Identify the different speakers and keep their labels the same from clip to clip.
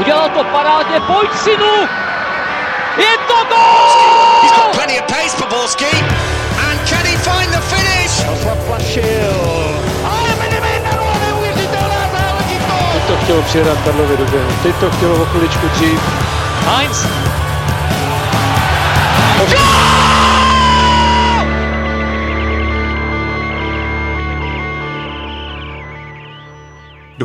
Speaker 1: Udělal to parádně, pojď synu! Je to gol!
Speaker 2: He's got plenty of pace for Borski. And can he find the finish?
Speaker 1: Plašil.
Speaker 2: Ale Minimino, neuvěřitelná záležitost!
Speaker 3: Teď to chtělo přijedat Karlovi do běhu. Teď to chtělo o chviličku dřív.
Speaker 1: Heinz.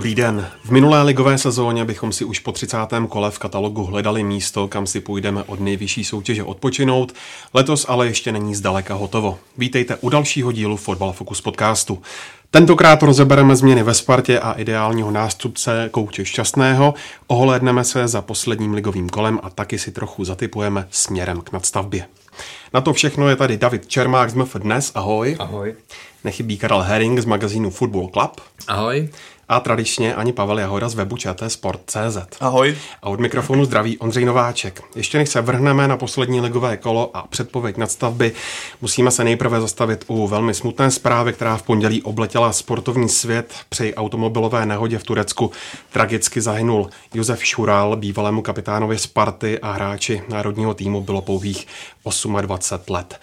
Speaker 4: Dobrý den. V minulé ligové sezóně bychom si už po 30. kole v katalogu hledali místo, kam si půjdeme od nejvyšší soutěže odpočinout. Letos ale ještě není zdaleka hotovo. Vítejte u dalšího dílu Fotbal Focus podcastu. Tentokrát rozebereme změny ve Spartě a ideálního nástupce kouče Šťastného, ohlédneme se za posledním ligovým kolem a taky si trochu zatypujeme směrem k nadstavbě. Na to všechno je tady David Čermák z MF Dnes, ahoj.
Speaker 5: Ahoj.
Speaker 4: Nechybí Karel Herring z magazínu Football Club.
Speaker 5: Ahoj.
Speaker 4: A tradičně ani Pavel Jahoda z webu Sport.cz.
Speaker 5: Ahoj.
Speaker 4: A od mikrofonu zdraví Ondřej Nováček. Ještě než se vrhneme na poslední ligové kolo a předpověď nadstavby, musíme se nejprve zastavit u velmi smutné zprávy, která v pondělí obletěla sportovní svět. Při automobilové nehodě v Turecku tragicky zahynul Josef Šural, bývalému kapitánovi Sparty a hráči národního týmu bylo pouhých 28 let.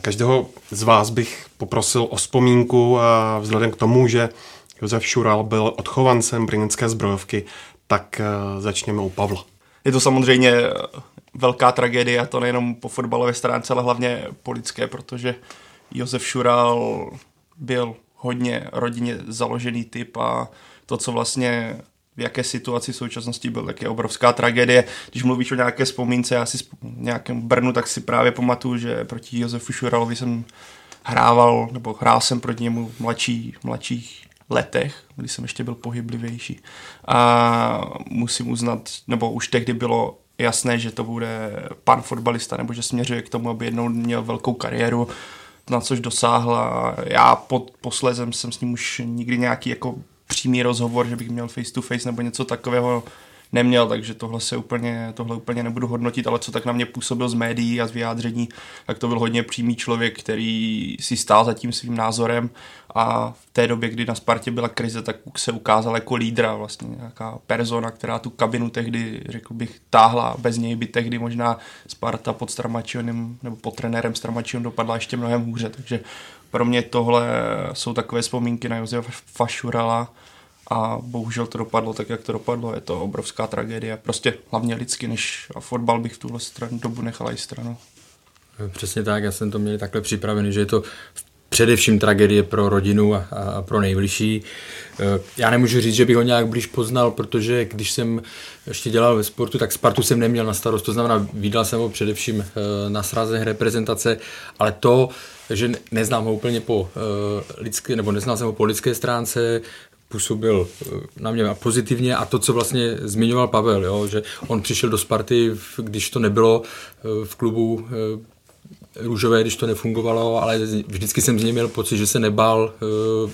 Speaker 4: Každého z vás bych poprosil o vzpomínku a vzhledem k tomu, že Josef Šural byl odchovancem brněnské zbrojovky, tak eh, začněme u Pavla.
Speaker 6: Je to samozřejmě velká tragédie, a to nejenom po fotbalové stránce, ale hlavně po lidské, protože Josef Šural byl hodně rodině založený typ a to, co vlastně v jaké situaci v současnosti byl, tak je obrovská tragédie. Když mluvíš o nějaké vzpomínce, já si nějakém Brnu, tak si právě pamatuju, že proti Josefu Šuralovi jsem hrával, nebo hrál jsem proti němu mladší, mladších letech, kdy jsem ještě byl pohyblivější. A musím uznat, nebo už tehdy bylo jasné, že to bude pan fotbalista, nebo že směřuje k tomu, aby jednou měl velkou kariéru, na což dosáhl a já pod poslézem jsem s ním už nikdy nějaký jako přímý rozhovor, že bych měl face to face nebo něco takového neměl, takže tohle se úplně, tohle úplně nebudu hodnotit, ale co tak na mě působil z médií a z vyjádření, tak to byl hodně přímý člověk, který si stál za tím svým názorem a v té době, kdy na Spartě byla krize, tak se ukázal jako lídra, vlastně nějaká persona, která tu kabinu tehdy, řekl bych, táhla. Bez něj by tehdy možná Sparta pod Stramačionem nebo pod trenérem Stramačion dopadla ještě mnohem hůře, takže pro mě tohle jsou takové vzpomínky na Josefa Fašurala, a bohužel to dopadlo tak, jak to dopadlo. Je to obrovská tragédie. Prostě hlavně lidsky, než a fotbal bych v tuhle stranu, dobu nechal i stranu.
Speaker 5: Přesně tak, já jsem to měl takhle připravený, že je to především tragédie pro rodinu a, a pro nejbližší. Eh, já nemůžu říct, že bych ho nějak blíž poznal, protože když jsem ještě dělal ve sportu, tak Spartu jsem neměl na starost, to znamená, vydal jsem ho především eh, na srazech reprezentace, ale to, že neznám ho úplně po eh, lidské, nebo neznal jsem ho po lidské stránce, působil eh, na mě pozitivně a to, co vlastně zmiňoval Pavel, jo, že on přišel do Sparty, když to nebylo eh, v klubu eh, růžové, když to nefungovalo, ale vždycky jsem z něj měl pocit, že se nebál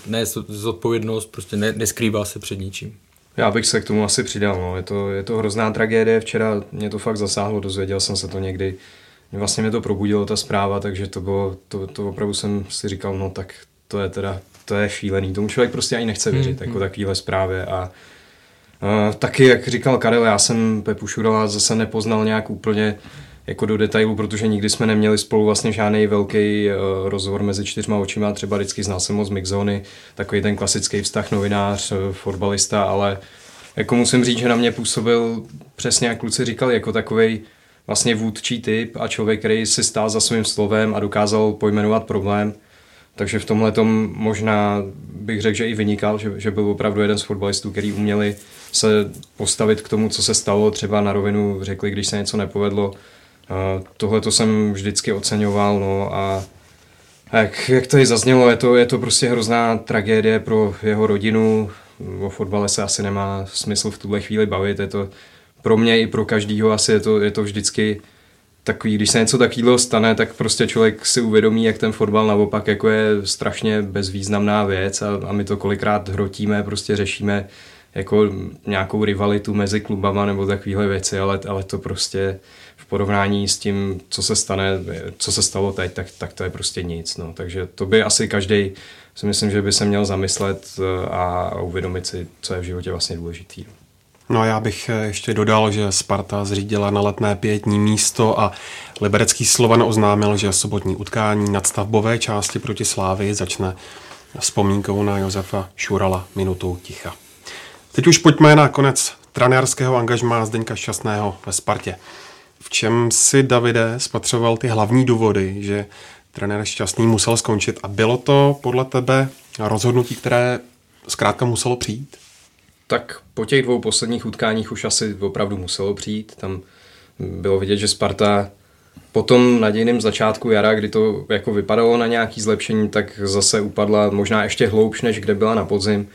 Speaker 5: ne zodpovědnost, prostě ne, neskrýval se před ničím.
Speaker 7: Já bych se k tomu asi přidal, no. je, to, je to hrozná tragédie, včera mě to fakt zasáhlo, dozvěděl jsem se to někdy, vlastně mě to probudilo ta zpráva, takže to bylo, to, to opravdu jsem si říkal, no tak to je teda to je šílený. Tomu člověk prostě ani nechce věřit, hmm. jako hmm. takovýhle zprávě. A uh, taky, jak říkal Karel, já jsem Pepu Šurala zase nepoznal nějak úplně jako do detailu, protože nikdy jsme neměli spolu vlastně žádný velký uh, rozhovor mezi čtyřma očima, třeba vždycky znal jsem ho z Mixzony, takový ten klasický vztah novinář, uh, fotbalista, ale jako musím říct, že na mě působil přesně, jak kluci říkali, jako takový vlastně vůdčí typ a člověk, který si stál za svým slovem a dokázal pojmenovat problém. Takže v tomhle tom možná bych řekl, že i vynikal, že, že byl opravdu jeden z fotbalistů, který uměli se postavit k tomu, co se stalo, třeba na rovinu řekli, když se něco nepovedlo. Tohle to jsem vždycky oceňoval, no a jak, jak to i zaznělo, je to, je to prostě hrozná tragédie pro jeho rodinu. O fotbale se asi nemá smysl v tuhle chvíli bavit. Je to pro mě i pro každýho asi je to, je to vždycky takový, když se něco takového stane, tak prostě člověk si uvědomí, jak ten fotbal naopak jako je strašně bezvýznamná věc a, a my to kolikrát hrotíme, prostě řešíme jako nějakou rivalitu mezi klubama nebo takovéhle věci, ale, ale to prostě v porovnání s tím, co se stane, co se stalo teď, tak, tak to je prostě nic. No. Takže to by asi každý si myslím, že by se měl zamyslet a, a uvědomit si, co je v životě vlastně důležitý.
Speaker 4: No a já bych eh, ještě dodal, že Sparta zřídila na letné pětní místo a liberecký Slovan oznámil, že sobotní utkání nadstavbové části proti Slávy začne vzpomínkou na Josefa Šurala minutou ticha. Teď už pojďme na konec trenérského angažmá Zdeňka Šťastného ve Spartě. V čem si Davide spatřoval ty hlavní důvody, že trenér Šťastný musel skončit a bylo to podle tebe rozhodnutí, které zkrátka muselo přijít?
Speaker 7: Tak po těch dvou posledních utkáních už asi opravdu muselo přijít. Tam bylo vidět, že Sparta po tom nadějném začátku jara, kdy to jako vypadalo na nějaký zlepšení, tak zase upadla možná ještě hloubš, než kde byla na podzim.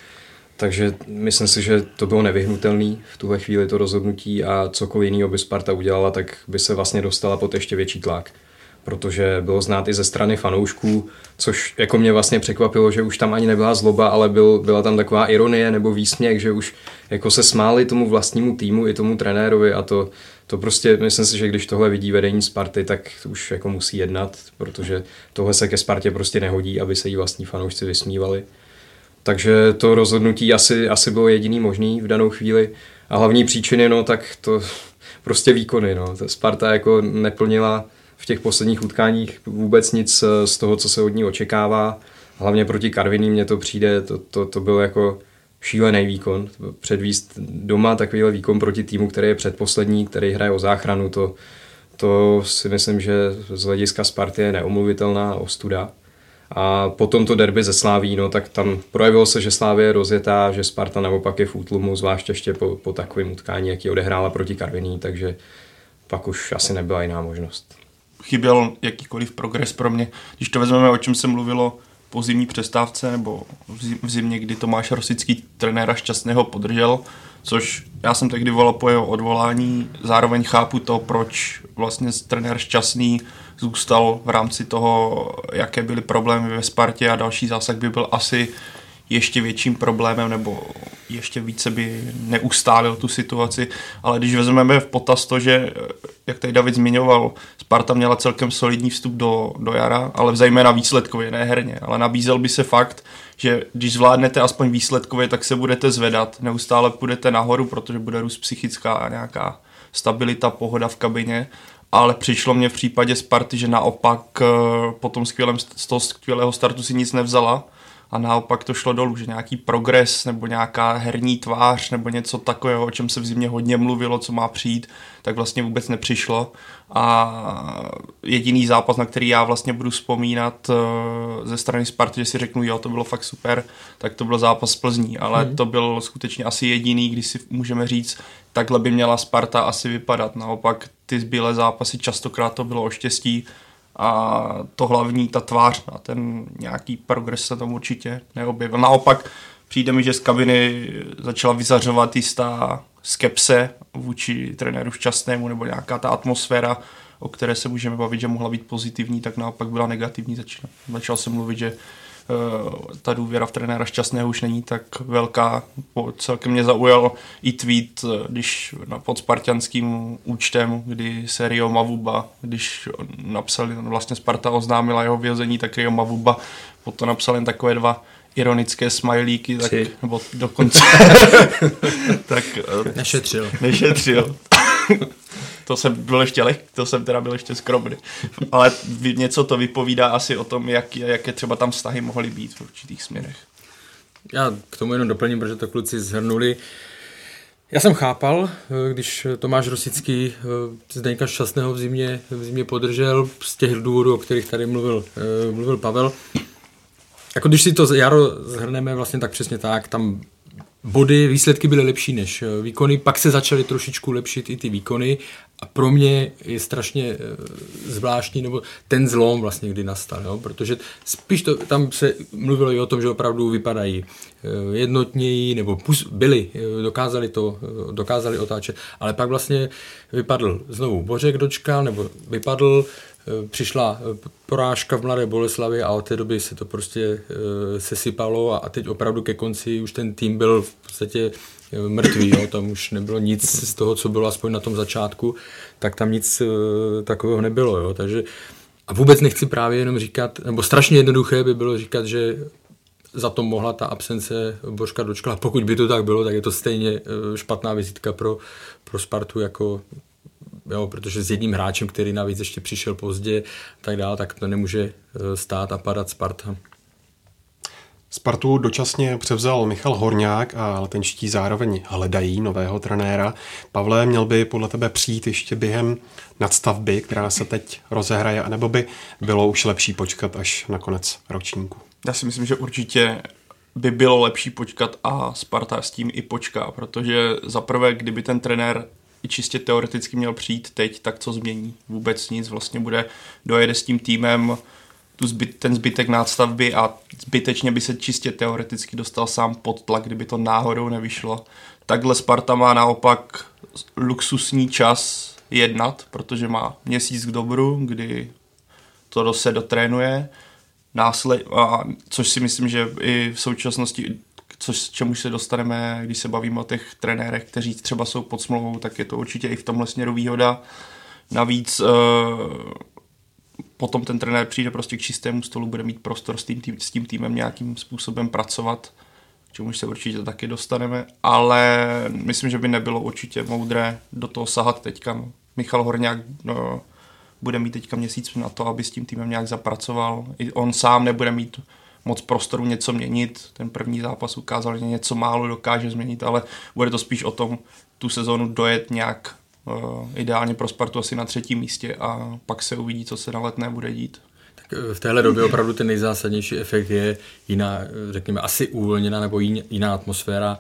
Speaker 7: Takže myslím si, že to bylo nevyhnutelné v tuhle chvíli to rozhodnutí a cokoliv jiného by Sparta udělala, tak by se vlastně dostala pod ještě větší tlak protože bylo znát i ze strany fanoušků, což jako mě vlastně překvapilo, že už tam ani nebyla zloba, ale byl, byla tam taková ironie nebo výsměch, že už jako se smáli tomu vlastnímu týmu i tomu trenérovi a to, to prostě, myslím si, že když tohle vidí vedení Sparty, tak už jako musí jednat, protože tohle se ke Spartě prostě nehodí, aby se jí vlastní fanoušci vysmívali. Takže to rozhodnutí asi, asi bylo jediný možný v danou chvíli. A hlavní příčiny, no tak to prostě výkony, no. Sparta jako neplnila v těch posledních utkáních vůbec nic eh, z toho, co se od ní očekává. Hlavně proti Karviní mně to přijde, to, to, to byl jako šílený výkon. Předvíst doma takovýhle výkon proti týmu, který je předposlední, který hraje o záchranu, to, to si myslím, že z hlediska Sparty je neomluvitelná ostuda. A potom to derby ze Sláví, no, tak tam projevilo se, že Slávě je rozjetá, že Sparta naopak je v útlumu, zvláště ještě po, po takovém utkání, jaký odehrála proti Karviní, takže pak už asi nebyla jiná možnost
Speaker 6: chyběl jakýkoliv progres pro mě. Když to vezmeme, o čem se mluvilo po zimní přestávce nebo v zimě, kdy Tomáš Rosický trenéra šťastného podržel, což já jsem tehdy volal po jeho odvolání, zároveň chápu to, proč vlastně trenér šťastný zůstal v rámci toho, jaké byly problémy ve Spartě a další zásah by byl asi ještě větším problémem nebo ještě více by neustálil tu situaci, ale když vezmeme v potaz to, že, jak tady David zmiňoval, Sparta měla celkem solidní vstup do, do jara, ale zejména výsledkově, ne herně, ale nabízel by se fakt, že když zvládnete aspoň výsledkově, tak se budete zvedat, neustále půjdete nahoru, protože bude růst psychická a nějaká stabilita, pohoda v kabině, ale přišlo mě v případě Sparty, že naopak eh, po tom skvělém, z toho skvělého startu si nic nevzala, a naopak to šlo dolů, že nějaký progres nebo nějaká herní tvář nebo něco takového, o čem se v zimě hodně mluvilo, co má přijít, tak vlastně vůbec nepřišlo a jediný zápas, na který já vlastně budu vzpomínat eh, ze strany Sparty, že si řeknu, jo, to bylo fakt super, tak to byl zápas Plzní, ale hmm. to byl skutečně asi jediný, když si můžeme říct, takhle by měla Sparta asi vypadat. Naopak ty zbylé zápasy častokrát to bylo o štěstí, a to hlavní, ta tvář a ten nějaký progres se tam určitě neobjevil. Naopak přijde mi, že z kabiny začala vyzařovat jistá skepse vůči trenéru šťastnému nebo nějaká ta atmosféra, o které se můžeme bavit, že mohla být pozitivní, tak naopak byla negativní. Začal, začal jsem mluvit, že ta důvěra v trenéra šťastného už není tak velká. Celkem mě zaujal i tweet, eh, když na pod spartianským účtem, kdy se Rio Mavuba, když napsali, vlastně Sparta oznámila jeho vězení, tak Rio Mavuba potom napsal jen takové dva ironické smajlíky, tak, nebo dokonce
Speaker 5: tak, eh, nešetřil.
Speaker 6: Nešetřil. to jsem byl ještě leh, to jsem teda byl ještě skromný. Ale něco to vypovídá asi o tom, jak, jaké třeba tam vztahy mohly být v určitých směrech.
Speaker 5: Já k tomu jenom doplním, protože to kluci zhrnuli. Já jsem chápal, když Tomáš Rosický eh, Zdeňka Šťastného v zimě, v zimě podržel z těch důvodů, o kterých tady mluvil, eh, mluvil Pavel. Jako když si to jaro zhrneme vlastně tak přesně tak, tam body, výsledky byly lepší než eh, výkony, pak se začaly trošičku lepšit i ty výkony a pro mě je strašně eh, zvláštní, nebo ten zlom vlastně kdy nastal, jo? protože spíš to, tam se mluvilo i o tom, že opravdu vypadají eh, jednotněji, nebo byli, dokázali to, dokázali otáčet, ale pak vlastně vypadl znovu Bořek dočkal, nebo vypadl, Eh, přišla eh, porážka v Mladé Boleslavi a od té doby se to prostě eh, sesypalo a teď opravdu ke konci už ten tým byl v podstatě mrtvý, jo, tam už nebylo nic z toho, co bylo aspoň na tom začátku, tak tam nic takového nebylo, jo, takže a vůbec nechci právě jenom říkat, nebo strašně jednoduché by bylo říkat, že za to mohla ta absence Božka Dočkala. Pokud by to tak bylo, tak je to stejně eh, špatná vizitka pro, pro Spartu, jako, jo, protože s jedním hráčem, který navíc ještě přišel pozdě, tak dále, tak to nemůže stát a padat Sparta.
Speaker 4: Spartu dočasně převzal Michal Horňák a letenští zároveň hledají nového trenéra. Pavle, měl by podle tebe přijít ještě během nadstavby, která se teď rozehraje, anebo by bylo už lepší počkat až na konec ročníku?
Speaker 6: Já si myslím, že určitě by bylo lepší počkat a Sparta s tím i počká, protože za prvé, kdyby ten trenér i čistě teoreticky měl přijít teď, tak co změní? Vůbec nic, vlastně bude, dojede s tím týmem, tu zbyt, ten zbytek nástavby a zbytečně by se čistě teoreticky dostal sám pod tlak, kdyby to náhodou nevyšlo. Takhle Sparta má naopak luxusní čas jednat, protože má měsíc k dobru, kdy to se dotrénuje, násled, a což si myslím, že i v současnosti, což čemu se dostaneme, když se bavíme o těch trenérech, kteří třeba jsou pod smlouvou, tak je to určitě i v tomhle směru výhoda. Navíc uh, potom ten trenér přijde prostě k čistému stolu, bude mít prostor s tím, tým, s tím týmem nějakým způsobem pracovat, k čemu se určitě taky dostaneme, ale myslím, že by nebylo určitě moudré do toho sahat teďka. Michal Horňák no, bude mít teďka měsíc na to, aby s tím týmem nějak zapracoval. I on sám nebude mít moc prostoru něco měnit. Ten první zápas ukázal, že něco málo dokáže změnit, ale bude to spíš o tom tu sezónu dojet nějak ideálně pro Spartu asi na třetím místě a pak se uvidí, co se na letné bude dít.
Speaker 5: Tak eh, v téhle době opravdu ten nejzásadnější efekt je jiná, eh, řekněme, asi uvolněná nebo jiná atmosféra.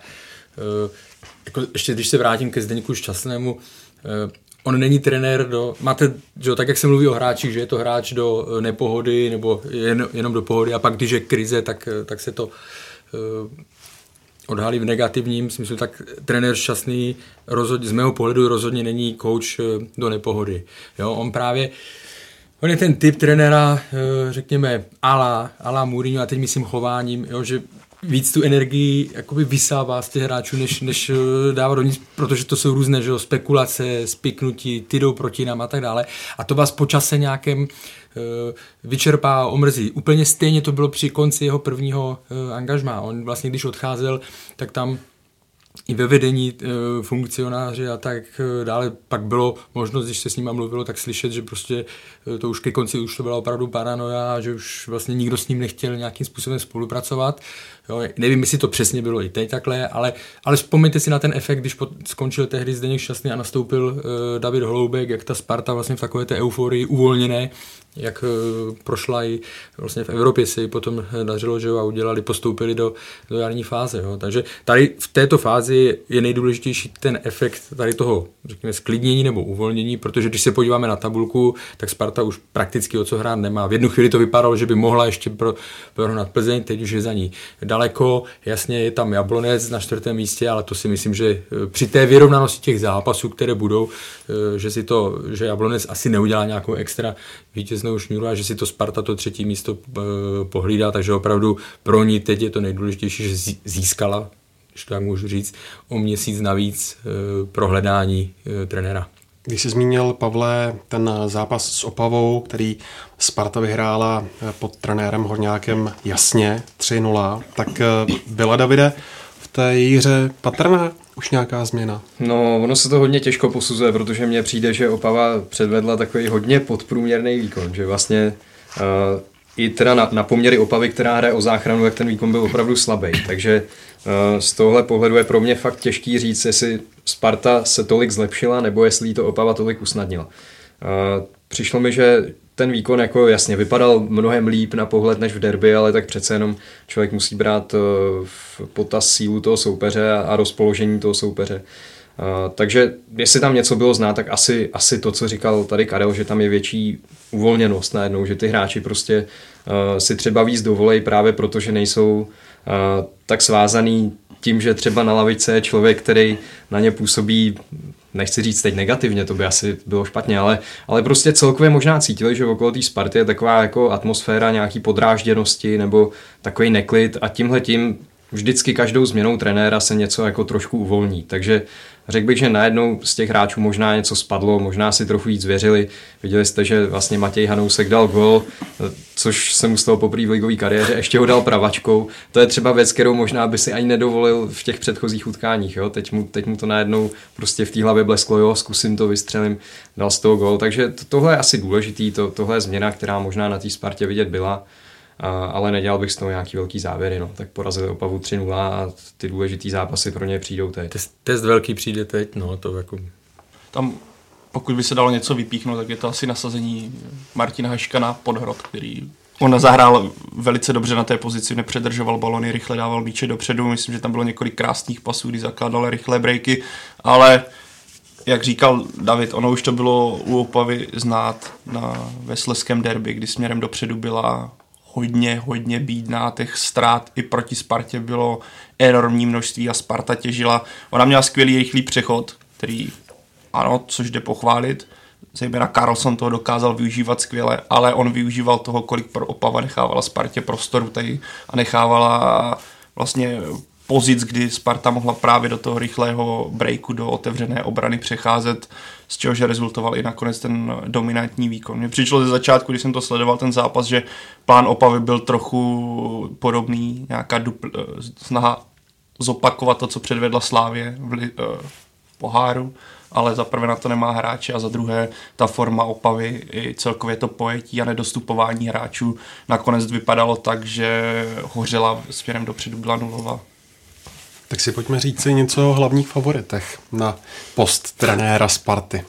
Speaker 5: Jako ještě když se vrátím ke Zdeňku Šťastnému, on není trenér do, máte, že tak jak se mluví o hráčích, že je to hráč do nepohody nebo jen, jenom do pohody a pak když je krize, tak, tak se to odhalí v negativním smyslu, tak trenér šťastný z mého pohledu rozhodně není coach eh, do nepohody. Jo, on právě, on je ten typ trenéra, eh, řekněme, ala, ala Mourinho, a teď myslím chováním, jo, že víc tu energii jakoby vysává z těch hráčů, než, než eh, dává do nic, protože to jsou různé že jo, spekulace, spiknutí, ty jdou proti nám a tak dále. A to vás po čase nějakém vyčerpá, omrzí. Úplně stejně to bylo při konci jeho prvního eh, angažmá. On vlastně, když odcházel, tak tam i ve vedení e, funkcionáři a tak dále. Pak bylo možnost, když se s nima mluvilo, tak slyšet, že prostě to už ke konci už to byla opravdu paranoja, že už vlastně nikdo s ním nechtěl nějakým způsobem spolupracovat. Jo, nevím, jestli to přesně bylo i teď takhle, ale, ale vzpomeňte si na ten efekt, když pod, skončil tehdy Zdeněk Šťastný a nastoupil uh, David Holoubek, jak ta Sparta vlastně v takové té euforii uvolněné, jak uh, prošla i vlastně v Evropě se ji potom dařilo, že jo, a udělali, postoupili do, do jarní fáze. Jo. Takže tady v této fázi je nejdůležitější ten efekt tady toho, řekněme, sklidnění nebo uvolnění, protože když se podíváme na tabulku, tak Sparta už prakticky o co hrát nemá. V jednu chvíli to vypadalo, že by mohla ještě pro, prohnat Plzeň, teď už je za ní daleko. Jasně je tam Jablonec na čtvrtém místě, ale to si myslím, že eh, při té vyrovnanosti těch zápasů, které budou, eh, že si to, že Jablonec asi neudělá nějakou extra vítěznou šňůru a že si to Sparta to třetí místo eh, pohlídá, takže opravdu pro ní teď je to nejdůležitější, že získala, když tak můžu říct, o měsíc navíc pro hledání trenéra.
Speaker 4: Když jsi zmínil, Pavle, ten zápas s Opavou, který Sparta vyhrála pod trenérem Horňákem jasně 3-0, tak eh, byla Davide v té hře patrná už nějaká změna?
Speaker 7: No, ono se to hodně těžko posuzuje, protože mně přijde, že Opava předvedla takový hodně podprůměrný výkon, že vlastně uh, i teda na, na poměry Opavy, která hraje o záchranu, jak ten výkon byl opravdu slabý. Takže uh, z tohle pohledu je pro mě fakt těžký říct, jestli Sparta se tolik zlepšila, nebo jestli to Opava tolik usnadnila. Uh, přišlo mi, že ten výkon jako jasně vypadal mnohem líp na pohled než v derby, ale tak přece jenom člověk musí brát uh, v potaz sílu toho soupeře a, rozpoložení toho soupeře. Uh, takže jestli tam něco bylo znát, tak asi, asi to, co říkal tady Karel, že tam je větší uvolněnost najednou, že ty hráči prostě uh, si třeba víc dovolej právě proto, že nejsou tak svázaný tím, že třeba na lavice je člověk, který na ně působí nechci říct teď negativně, to by asi bylo špatně, ale, ale prostě celkově možná cítili, že okolo té Sparty je taková jako atmosféra nějaký podrážděnosti nebo takový neklid a tímhle tím vždycky každou změnou trenéra se něco jako trošku uvolní. Takže řekl bych, že najednou z těch hráčů možná něco spadlo, možná si trochu víc věřili. Viděli jste, že vlastně Matěj Hanousek dal gol, což se mu stalo poprvé v ligové kariéře, ještě ho dal pravačkou. To je třeba věc, kterou možná by si ani nedovolil v těch předchozích utkáních. Jo? Teď, mu, teď mu to najednou prostě v té hlavě blesklo, jo, zkusím to, vystřelím, dal z toho gol. Takže to, tohle je asi důležitý, to, tohle je změna, která možná na té Spartě vidět byla ale nedělal bych z toho nějaký velký závěry. No. Tak porazili Opavu 3-0 a ty důležitý zápasy pro ně přijdou teď.
Speaker 5: Test, test velký přijde teď, no to jako...
Speaker 6: Tam pokud by se dalo něco vypíchnout, tak je to asi nasazení Martina Haška na podhrot, který On zahrál velice dobře na té pozici, nepředržoval balony, rychle dával míče dopředu, myslím, že tam bylo několik krásných pasů, kdy zakládal rychlé breaky, ale jak říkal David, ono už to bylo u Opavy znát na vesleském derby, kdy směrem dopředu byla hodně, hodně bídná, těch ztrát i proti Spartě bylo enormní množství a Sparta těžila. Ona měla skvělý rychlý přechod, který ano, což jde pochválit, zejména Carlson to dokázal využívat skvěle, ale on využíval toho, kolik pro Opava nechávala Spartě prostoru tady a nechávala vlastně pozic, kdy Sparta mohla právě do toho rychlého breaku, do otevřené obrany přecházet, z čehož rezultoval i nakonec ten dominantní výkon. Mně přišlo ze začátku, když jsem to sledoval, ten zápas, že plán Opavy byl trochu podobný, nějaká dupl, eh, snaha zopakovat to, co předvedla Slávě v li, uh, poháru, ale za prvé na to nemá hráče a za druhé ta forma Opavy i celkově to pojetí a nedostupování hráčů nakonec vypadalo tak, že hořela směrem dopředu byla nulová.
Speaker 4: Tak si pojďme říct si něco o hlavních favoritech na post trenéra Sparty.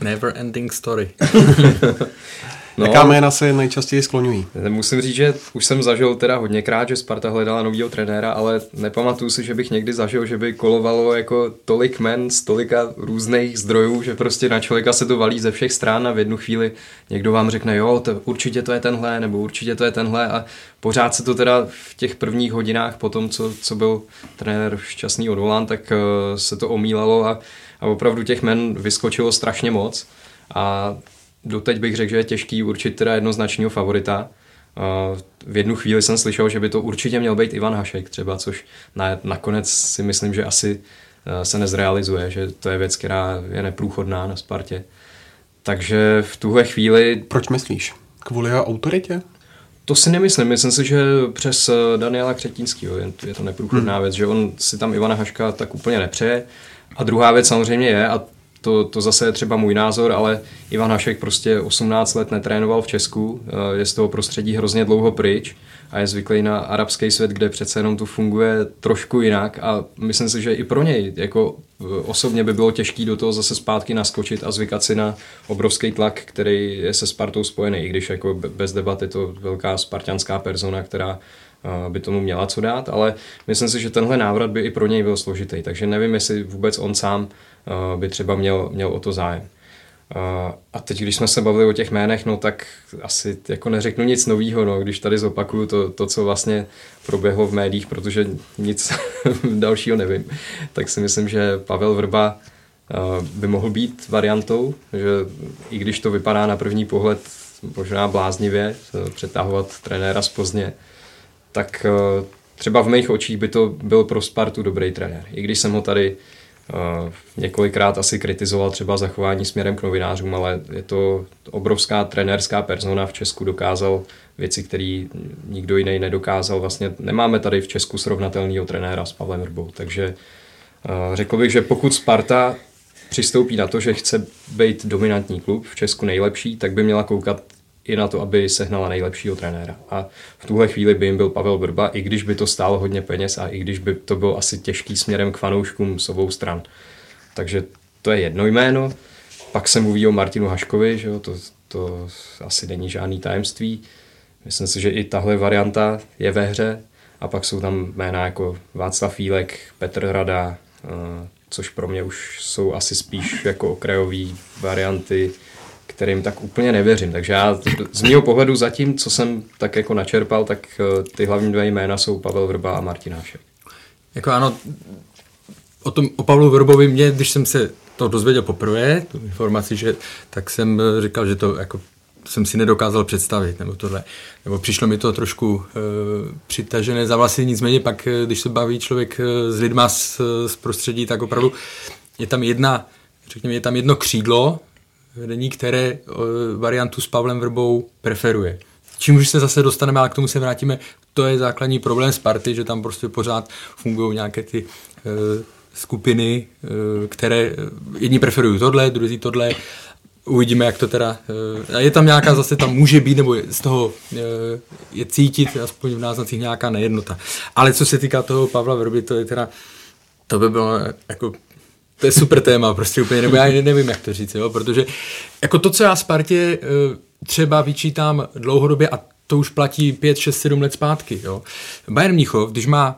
Speaker 5: Never ending story.
Speaker 4: No, Jaká jména se nejčastěji skloňují?
Speaker 7: Musím říct, že už jsem zažil teda hodněkrát, že Sparta hledala nového trenéra, ale nepamatuju si, že bych někdy zažil, že by kolovalo jako tolik men z tolika různých zdrojů, že prostě na člověka se to valí ze všech stran a v jednu chvíli někdo vám řekne, jo, to, určitě to je tenhle, nebo určitě to je tenhle a pořád se to teda v těch prvních hodinách po tom, co, co byl trenér šťastný odvolán, tak uh, se to omílalo a, a opravdu těch men vyskočilo strašně moc. A doteď bych řekl, že je těžký určit teda jednoznačného favorita. V jednu chvíli jsem slyšel, že by to určitě měl být Ivan Hašek třeba, což na, nakonec si myslím, že asi e, se nezrealizuje, že to je věc, která je neprůchodná na Spartě. Takže v tuhle chvíli...
Speaker 4: Proč myslíš? Kvůli jeho autoritě?
Speaker 7: To si nemyslím. Myslím si, že přes e, Daniela Křetínského je, je to neprůchodná hmm. věc, že on si tam Ivana Haška tak úplně nepřeje. A druhá věc samozřejmě je, a to, to zase je třeba můj názor, ale Ivan Hašek prostě 18 let netrénoval v Česku, eh, je z toho prostředí hrozně dlouho pryč a je zvyklý na arabský svět, kde přece jenom to funguje trošku jinak a myslím si, že i pro něj jako eh, osobně by bylo těžké do toho zase zpátky naskočit a zvykat si na obrovský tlak, který je se Spartou spojený, i když jako bez debaty to velká spartianská persona, která eh, by tomu měla co dát, ale myslím si, že tenhle návrat by i pro něj byl složitý, takže nevím, jestli vůbec on sám by třeba měl, měl o to zájem. Eh, a teď, když jsme se bavili o těch jménech, no tak asi jako neřeknu nic nového, no, když tady zopakuju to, to, co vlastně proběhlo v médiích, protože nic dalšího nevím, tak si myslím, že Pavel Vrba eh, by mohl být variantou, že i když to vypadá na první pohled možná bláznivě, přetahovat trenéra z Plzně, tak třeba v mých očích by to byl pro Spartu dobrý trenér. I když jsem ho tady několikrát asi kritizoval třeba zachování směrem k novinářům, ale je to obrovská trenérská persona v Česku, dokázal věci, které nikdo jiný nedokázal. Vlastně nemáme tady v Česku srovnatelného trenéra s Pavlem Vrbou, takže řekl bych, že pokud Sparta přistoupí na to, že chce být dominantní klub, v Česku nejlepší, tak by měla koukat i na to, aby sehnala nejlepšího trenéra. A v tuhle chvíli by jim byl Pavel Brba, i když by to stálo hodně peněz a i když by to bylo asi těžký směrem k fanouškům s obou stran. Takže to je jedno jméno. Pak se mluví o Martinu Haškovi, že jo? To, to asi není žádný tajemství. Myslím si, že i tahle varianta je ve hře. A pak jsou tam jména jako Václav Fílek, Petr Rada, eh, což pro mě už jsou asi spíš jako okrajové varianty kterým tak úplně nevěřím. Takže já z mého pohledu zatím, co jsem tak jako načerpal, tak eh, ty hlavní dvě jména jsou Pavel Vrba a Martin Hášek.
Speaker 5: Jako ano, o, tom, o Pavlu Vrbovi mě, když jsem se to dozvěděl poprvé, tu informaci, že, tak jsem eh, říkal, že to jako jsem si nedokázal představit, nebo tohle. Nebo přišlo mi to trošku e, přitažené za vlasy, nicméně pak, když se baví člověk s lidma z, z prostředí, tak opravdu je tam jedna, řekněme, je tam jedno křídlo vedení, které variantu s Pavlem Vrbou preferuje. Čím už se zase dostaneme, ale k tomu se vrátíme, to je základní problém Sparty, že tam prostě pořád fungují nějaké ty e, skupiny, e, které jedni preferují tohle, druzí tohle. Uvidíme, jak to teda... E, je tam nějaká zase, tam může být, nebo z toho je cítit, aspoň v náznacích nějaká nejednota. Ale co se týká toho Pavla Verby, to je teda... To by bylo jako to je super téma, prostě úplně, nebo já nevím, jak to říct, jo, protože jako to, co já Spartě třeba vyčítám dlouhodobě, a to už platí 5, 6, 7 let zpátky, jo. Bayern Mnichov, když má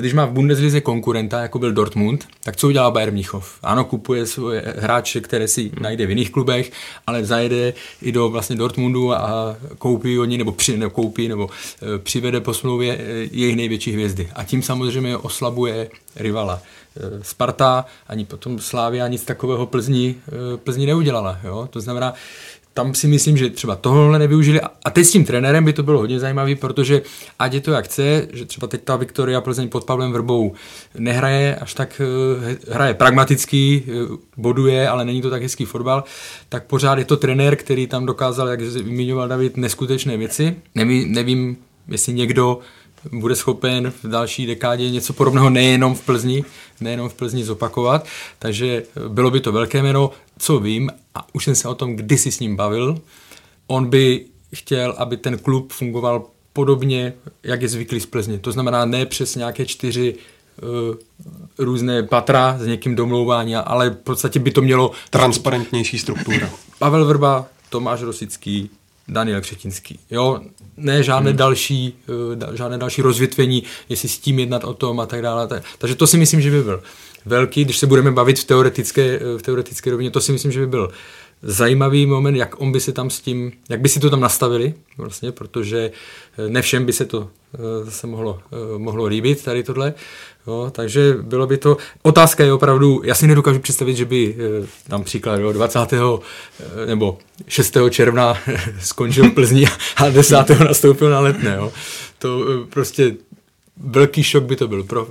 Speaker 5: když má v Bundeslize konkurenta, jako byl Dortmund, tak co udělá Bayern Mnichov? Ano, kupuje svoje hráče, které si najde v jiných klubech, ale zajede i do vlastně Dortmundu a koupí oni, nebo, při, nebo koupí, nebo e, přivede po smlouvě e, jejich největší hvězdy. A tím samozřejmě oslabuje rivala. E, Sparta, ani potom Slávia nic takového Plzni, e, Plzni neudělala. Jo? To znamená, tam si myslím, že třeba tohle nevyužili. A teď s tím trenérem by to bylo hodně zajímavé, protože ať je to jak chce, že třeba teď ta Viktoria Plzeň pod Pavlem Vrbou nehraje až tak, eh, hraje pragmatický, eh, boduje, ale není to tak hezký fotbal, tak pořád je to trenér, který tam dokázal, jak zmiňoval David, neskutečné věci. Nevím, nevím jestli někdo bude schopen v další dekádě něco podobného nejenom v Plzni, nejenom v Plzni zopakovat, takže bylo by to velké jméno, co vím, a už jsem se o tom kdysi s ním bavil, on by chtěl, aby ten klub fungoval podobně, jak je zvyklý z Plzně. To znamená ne přes nějaké čtyři uh, různé patra s někým domlouvání, ale v podstatě by to mělo...
Speaker 4: Transparentnější struktura.
Speaker 5: Pavel Vrba, Tomáš Rosický, Daniel Křetinský. Jo, ne žádné, hmm. další, uh, žádné další rozvětvení, jestli s tím jednat o tom a tak dále. Takže to si myslím, že by byl velký, když se budeme bavit v teoretické, eh, v teoretické rovině, to si myslím, že by byl zajímavý moment, jak on by se tam s tím, jak by si to tam nastavili, vlastně, protože eh, ne všem by se to zase mohlo, mohlo líbit, tady tohle. Jo, takže bylo by to... Otázka je opravdu, já si nedokážu představit, že by tam příklad jo, 20. nebo 6. června skončil v Plzni a 10. nastoupil na letné. Jo. To prostě velký šok by to byl pro,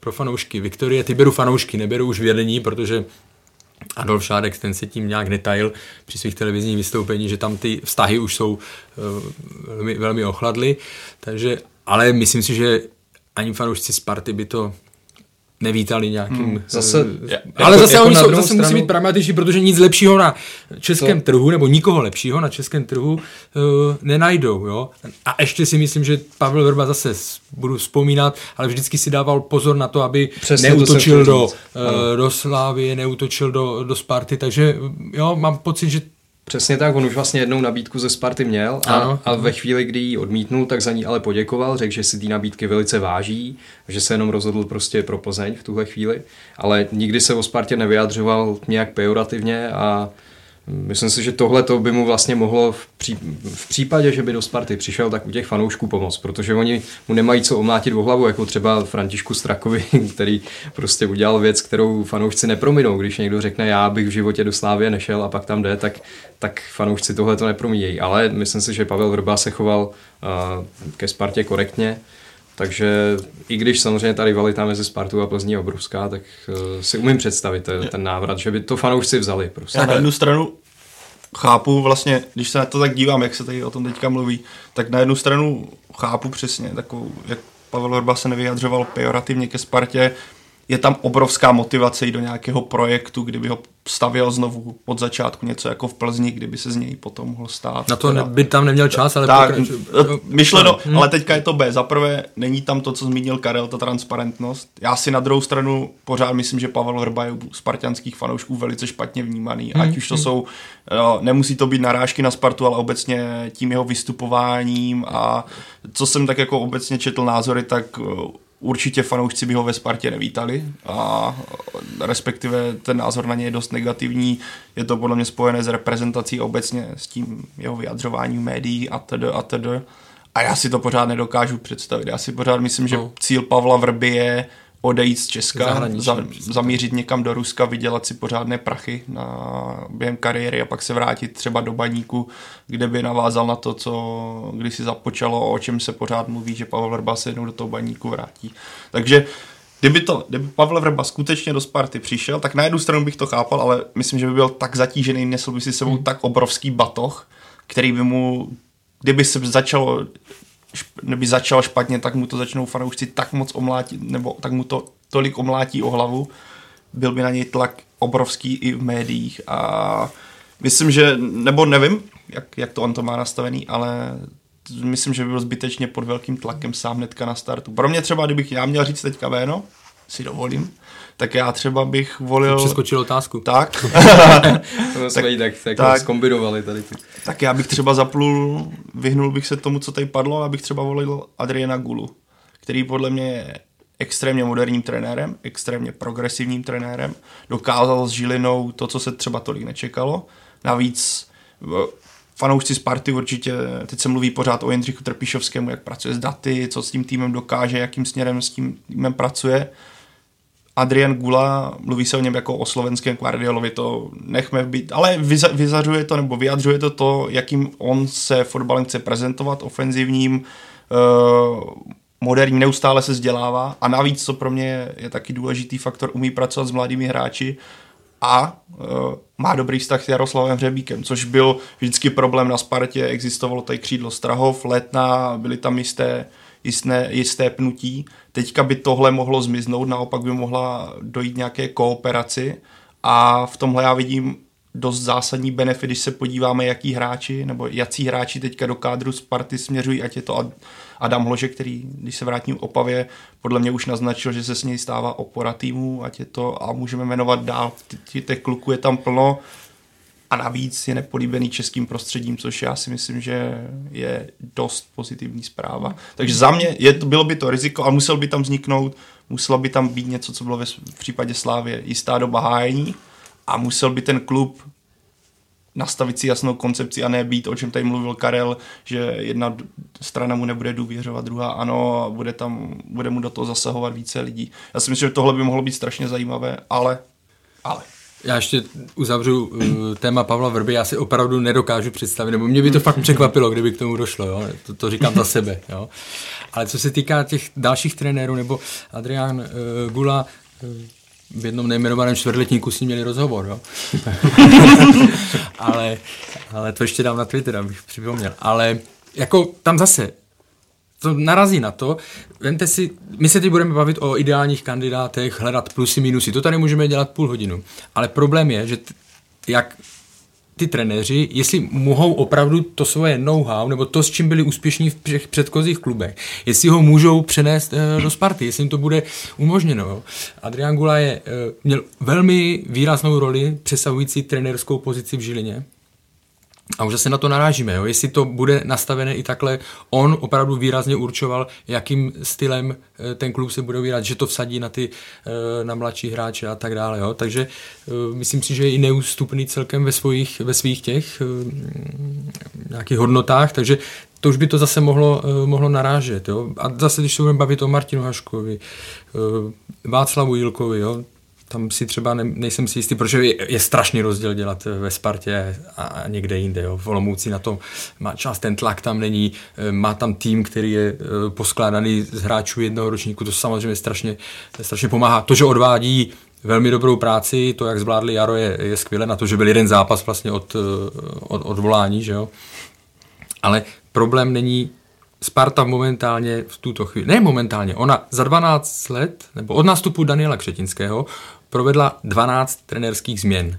Speaker 5: pro fanoušky Viktorie. Ty beru fanoušky, neberu už vědení, protože Adolf Šádek, ten se tím nějak netajil při svých televizních vystoupení, že tam ty vztahy už jsou velmi, velmi ochladly, takže, ale myslím si, že ani fanoušci Sparty by to nevítali nějakým... Hmm,
Speaker 7: zase,
Speaker 5: je, ale jako, zase jako oni jsou, zase stranu... musí být pragmatičtí, protože nic lepšího na českém to... trhu, nebo nikoho lepšího na českém trhu uh, nenajdou. Jo? A ještě si myslím, že Pavel Verba zase budu vzpomínat, ale vždycky si dával pozor na to, aby Přesně neutočil to do, uh, do Slávy, neutočil do, do Sparty, takže jo, mám pocit, že
Speaker 7: Přesně tak, on už vlastně jednou nabídku ze Sparty měl a, ano. a ve chvíli, kdy ji odmítnul, tak za ní ale poděkoval, řekl, že si ty nabídky velice váží, že se jenom rozhodl prostě pro Plzeň v tuhle chvíli, ale nikdy se o Spartě nevyjadřoval nějak pejorativně a Myslím si, že tohle to by mu vlastně mohlo v, pří, v případě, že by do Sparty přišel, tak u těch fanoušků pomoct, protože oni mu nemají co omlátit o hlavu, jako třeba Františku Strakovi, který prostě udělal věc, kterou fanoušci neprominou. Když někdo řekne, já bych v životě do Slávě nešel a pak tam jde, tak, tak fanoušci tohle to nepromíjejí. Ale myslím si, že Pavel Vrba se choval uh, ke Spartě korektně. Takže i když samozřejmě ta rivalita mezi Spartou a Plzní je obrovská, tak uh, si umím představit ten, ten návrat, že by to fanoušci vzali. Prostě.
Speaker 6: Já na jednu stranu chápu vlastně, když se na to tak dívám, jak se tady o tom teďka mluví, tak na jednu stranu chápu přesně takovou, jak Pavel Horba se nevyjadřoval pejorativně ke Spartě, je tam obrovská motivace jít do nějakého projektu, kdyby ho stavěl znovu od začátku něco jako v Plzni, kdyby se z něj potom mohl stát.
Speaker 5: Na to ne, by tam neměl čas, ale
Speaker 6: tak, myšleno, hmm. ale teďka je to B. Za prvé není tam to, co zmínil Karel, ta transparentnost. Já si na druhou stranu pořád myslím, že Pavel Vrba je u spartianských fanoušků velice špatně vnímaný. Hmm. Ať už to hmm. jsou, jo, nemusí to být narážky na Spartu, ale obecně tím jeho vystupováním a co jsem tak jako obecně četl názory, tak Určitě fanoušci by ho ve Spartě nevítali a respektive ten názor na ně je dost negativní. Je to podle mě spojené s reprezentací obecně, s tím jeho vyjadřováním médií a td. a td. A já si to pořád nedokážu představit. Já si pořád myslím, že no. cíl Pavla Vrby je odejít z Česka, za, zamířit někam do Ruska, vydělat si pořádné prachy na, během kariéry a pak se vrátit třeba do baníku, kde by navázal na to, co když si započalo, o čem se pořád mluví, že Pavel Vrba se jednou do toho baníku vrátí. Takže Kdyby, to, kdyby Pavel Vrba skutečně do Sparty přišel, tak na jednu stranu bych to chápal, ale myslím, že by byl tak zatížený, nesl by si sebou hmm. tak obrovský batoh, který by mu, kdyby se začalo neby začal špatně, tak mu to začnou fanoušci tak moc omlátit, nebo tak mu to tolik omlátí o hlavu, byl by na něj tlak obrovský i v médiích a myslím, že, nebo nevím, jak, jak to on to má nastavený, ale myslím, že by byl zbytečně pod velkým tlakem sám hnedka na startu. Pro mě třeba, kdybych já měl říct teďka Véno, si dovolím, tak já třeba bych volil...
Speaker 5: Přeskočil otázku.
Speaker 6: Tak.
Speaker 7: to jsme tak, tak, tak kombinovali tady. Ty.
Speaker 6: Tak já bych třeba zaplul, vyhnul bych se tomu, co tady padlo, abych třeba volil Adriana Gulu, který podle mě je extrémně moderním trenérem, extrémně progresivním trenérem, dokázal s Žilinou to, co se třeba tolik nečekalo. Navíc fanoušci Sparty určitě, teď se mluví pořád o Jindřichu Trpišovskému, jak pracuje s daty, co s tím týmem dokáže, jakým směrem s tím týmem pracuje. Adrian Gula, mluví se o něm jako o slovenském Guardiolovi, to nechme být, ale vyzařuje to nebo vyjadřuje to to, jakým on se fotbalem chce prezentovat, ofenzivním, uh, moderní, neustále se vzdělává. A navíc, co pro mě je taky důležitý faktor, umí pracovat s mladými hráči a uh, má dobrý vztah s Jaroslavem Hřebíkem, což byl vždycky problém na Spartě, existovalo tady křídlo Strahov, Letna, byly tam jisté, jisté, jisté pnutí. Teďka by tohle mohlo zmiznout, naopak by mohla dojít nějaké kooperaci. A v tomhle já vidím dost zásadní benefit, když se podíváme, jaký hráči nebo jací hráči teďka do kádru Sparty směřují, ať je to Adam Hlože, který, když se vrátím k Opavě, podle mě už naznačil, že se s něj stává opora týmu, ať je to, a můžeme jmenovat dál, těch kluků je tam plno, a navíc je nepolíbený českým prostředím, což já si myslím, že je dost pozitivní zpráva. Takže za mě je, bylo by to riziko, ale musel by tam vzniknout, muselo by tam být něco, co bylo ve, v případě Slávě jistá doba hájení a musel by ten klub nastavit si jasnou koncepci a ne být, o čem tady mluvil Karel, že jedna strana mu nebude důvěřovat, druhá ano a bude, tam, bude mu do toho zasahovat více lidí. Já si myslím, že tohle by mohlo být strašně zajímavé, ale, ale.
Speaker 5: Já ještě uzavřu uh, téma Pavla Vrby, já si opravdu nedokážu představit, nebo mě by to fakt překvapilo, kdyby k tomu došlo, jo? To, to říkám za sebe. Jo? Ale co se týká těch dalších trenérů, nebo Adrián uh, Gula, uh, v jednom nejmenovaném čtvrtletníku s ním měli rozhovor, jo? ale, ale to ještě dám na Twitter, abych připomněl. Ale jako tam zase, to narazí na to, vemte si, my se teď budeme bavit o ideálních kandidátech, hledat plusy, minusy, to tady můžeme dělat půl hodinu, ale problém je, že t- jak ty trenéři, jestli mohou opravdu to svoje know-how, nebo to, s čím byli úspěšní v předchozích klubech, jestli ho můžou přenést e, do Sparty, jestli jim to bude umožněno. Adrian Gula je, e, měl velmi výraznou roli přesahující trenérskou pozici v Žilině, a už se na to narážíme, jo? jestli to bude nastavené i takhle, on opravdu výrazně určoval, jakým stylem eh, ten klub se bude ubírat, že to vsadí na ty eh, na mladší hráče a tak dále. Jo? Takže eh, myslím si, že je i neústupný celkem ve svých, ve svých těch nějakých hodnotách, takže to už by to zase mohlo, mohlo narážet. Jo? A zase, když se budeme bavit o Martinu Haškovi, Václavu Jilkovi, jo? Tam si třeba ne, nejsem si jistý, protože je, je strašný rozdíl dělat ve Spartě a, někde jinde. Jo. V Olomouci na to má čas, ten tlak tam není, eh, má tam tým, který je eh, poskládaný z hráčů jednoho ročníku, to samozřejmě strašně, strašně pomáhá. To, že odvádí velmi dobrou práci, to, jak zvládli Jaro, je, je skvělé, na to, že byl jeden zápas vlastně od, eh, od, od volání, že jo. Ale problém není Sparta momentálně v tuto chvíli, ne momentálně, ona za 12 let, nebo od nástupu Daniela Křetinského, provedla 12 trenerských změn.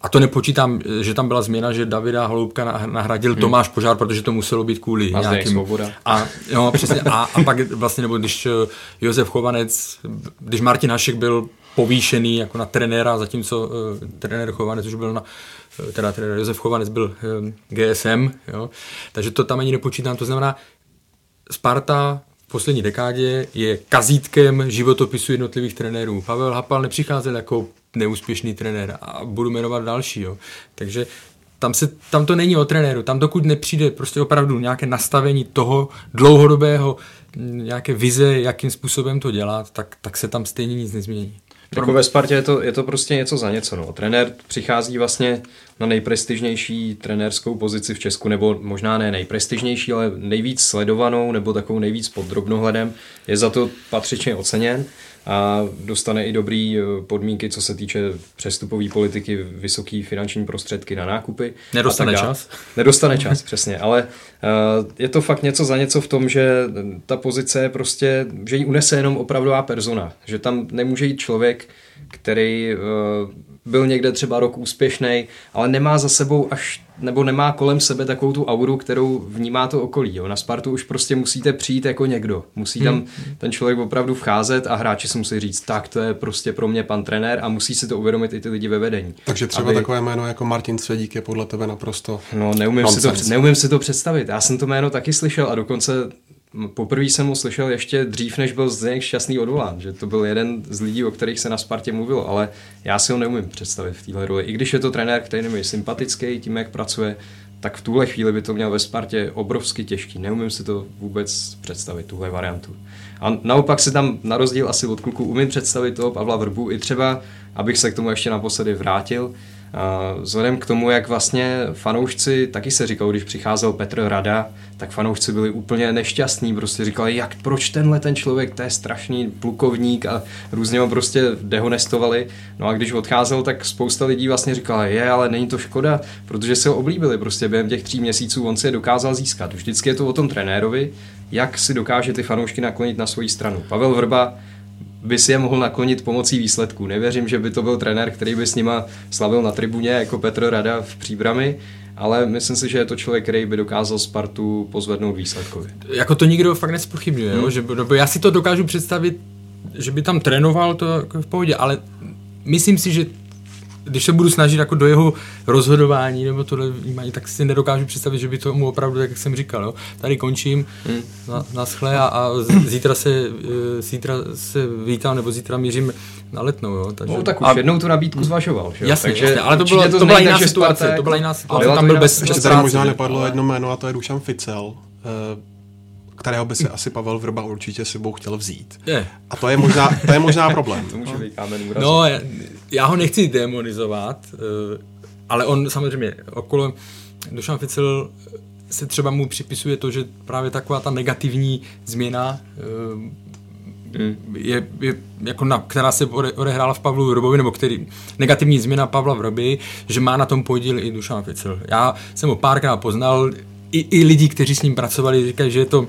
Speaker 5: A to nepočítám, že tam byla změna, že Davida Holoubka nahradil hmm. Tomáš Požár, protože to muselo být kvůli
Speaker 7: a
Speaker 5: nějakým... A, jo, přesně, a, a pak vlastně, nebo když eh, Josef Chovanec, když Martin Hašek byl povýšený jako na trenéra, zatímco uh, trenér Chovanec už byl na, uh, teda trenér Josef Chovanec byl uh, GSM, jo, takže to tam ani nepočítám, to znamená, Sparta poslední dekádě je kazítkem životopisu jednotlivých trenérů. Pavel Hapal nepřicházel jako neúspěšný trenér a budu jmenovat další. Jo. Takže tam, se, tam to není o trenéru, tam dokud nepřijde prostě opravdu nějaké nastavení toho dlouhodobého, nějaké vize, jakým způsobem to dělat, tak, tak se tam stejně nic nezmění.
Speaker 7: Jako ve Spartě je to, je to prostě něco za něco. No. Trenér přichází vlastně na nejprestižnější trenérskou pozici v Česku, nebo možná ne nejprestižnější, ale nejvíc sledovanou, nebo takovou nejvíc pod drobnohledem. Je za to patřičně oceněn a dostane i dobrý eh, podmínky, co se týče přestupové politiky, vysoký finanční prostředky na nákupy.
Speaker 5: Nedostane čas?
Speaker 7: Nedostane čas, přesně, ale uh, je to fakt něco za něco v tom, že ta pozice je prostě, že ji unese jenom opravdová persona, že tam nemůže jít člověk, který uh, byl někde třeba rok úspěšný, ale nemá za sebou až, nebo nemá kolem sebe takovou tu auru, kterou vnímá to okolí. Jo. Na Spartu už prostě musíte přijít jako někdo. Musí tam hmm. ten člověk opravdu vcházet a hráči si musí říct, tak to je prostě pro mě pan trenér a musí si to uvědomit i ty lidi ve vedení.
Speaker 4: Takže třeba aby... takové jméno jako Martin Svědík je podle tebe naprosto
Speaker 7: No, neumím si, to, neumím si to představit. Já jsem to jméno taky slyšel a dokonce Poprvé jsem ho slyšel ještě dřív, než byl Zdeněk Šťastný odvolán, že to byl jeden z lidí, o kterých se na Spartě mluvilo, ale já si ho neumím představit v téhle roli. I když je to trenér, který je sympatický tím, jak pracuje, tak v tuhle chvíli by to měl ve Spartě obrovsky těžký. Neumím si to vůbec představit, tuhle variantu. A naopak si tam na rozdíl asi od kluku umím představit toho Pavla Vrbu i třeba, abych se k tomu ještě naposledy vrátil, Vzhledem k tomu, jak vlastně fanoušci, taky se říkal, když přicházel Petr Rada, tak fanoušci byli úplně nešťastní, prostě říkali, jak, proč tenhle ten člověk, to je strašný plukovník a různě ho prostě dehonestovali. No a když odcházel, tak spousta lidí vlastně říkala, je, ale není to škoda, protože se ho oblíbili, prostě během těch tří měsíců on si je dokázal získat. Vždycky je to o tom trenérovi, jak si dokáže ty fanoušky naklonit na svoji stranu. Pavel Vrba by si je mohl naklonit pomocí výsledků. Nevěřím, že by to byl trenér, který by s nima slavil na tribuně jako Petr Rada v příbrami, ale myslím si, že je to člověk, který by dokázal Spartu pozvednout výsledkově.
Speaker 5: Jako to nikdo fakt nespochybňuje, hmm. že, nebo já si to dokážu představit, že by tam trénoval to jako v pohodě, ale myslím si, že když se budu snažit jako do jeho rozhodování nebo tohle vnímání, tak si nedokážu představit, že by to mu opravdu, jak jsem říkal, jo. tady končím, hmm. na, na schle a, a zítra se, e, zítra se vítám nebo zítra mířím na letnou. Jo.
Speaker 7: Takže... No tak už a... jednou tu nabídku zvažoval. Že?
Speaker 5: Jasně, Takže jasně, ale to, bylo, to, to byla jiná situace, to byla jiná situace, tam byl bez,
Speaker 4: bez práce, možná nepadlo jedno jméno a to je Dušan Ficel. Uh, kterého by si asi Pavel Vrba určitě sebou chtěl vzít.
Speaker 5: Je.
Speaker 4: A to je možná, to je možná problém.
Speaker 7: to může být kámen
Speaker 5: No, já, ho nechci demonizovat, eh, ale on samozřejmě okolo Dušan Ficel se třeba mu připisuje to, že právě taková ta negativní změna eh, je, je jako na, která se odehrála v Pavlu Vrobovi, nebo který, negativní změna Pavla Vroby, že má na tom podíl i Dušan Ficel. Já jsem ho párkrát poznal, i, i lidi, kteří s ním pracovali, říkají, že je to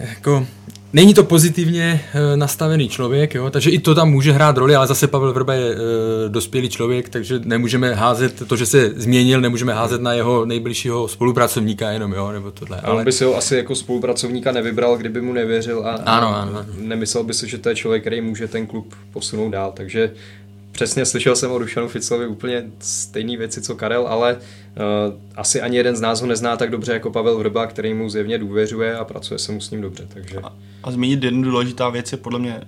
Speaker 5: jako Není to pozitivně e, nastavený člověk, jo? takže i to tam může hrát roli, ale zase Pavel Vrba je e, dospělý člověk, takže nemůžeme házet to, že se změnil, nemůžeme házet na jeho nejbližšího spolupracovníka jenom, jo, nebo tohle.
Speaker 7: Ale... On by si ho asi jako spolupracovníka nevybral, kdyby mu nevěřil a,
Speaker 5: ano, ano.
Speaker 7: nemyslel by si, že to je člověk, který může ten klub posunout dál, takže přesně slyšel jsem o Dušanu Ficlovi úplně stejné věci, co Karel, ale uh, asi ani jeden z nás ho nezná tak dobře jako Pavel Vrba, který mu zjevně důvěřuje a pracuje se mu s ním dobře. Takže...
Speaker 6: A, a zmínit jednu důležitá věc je podle mě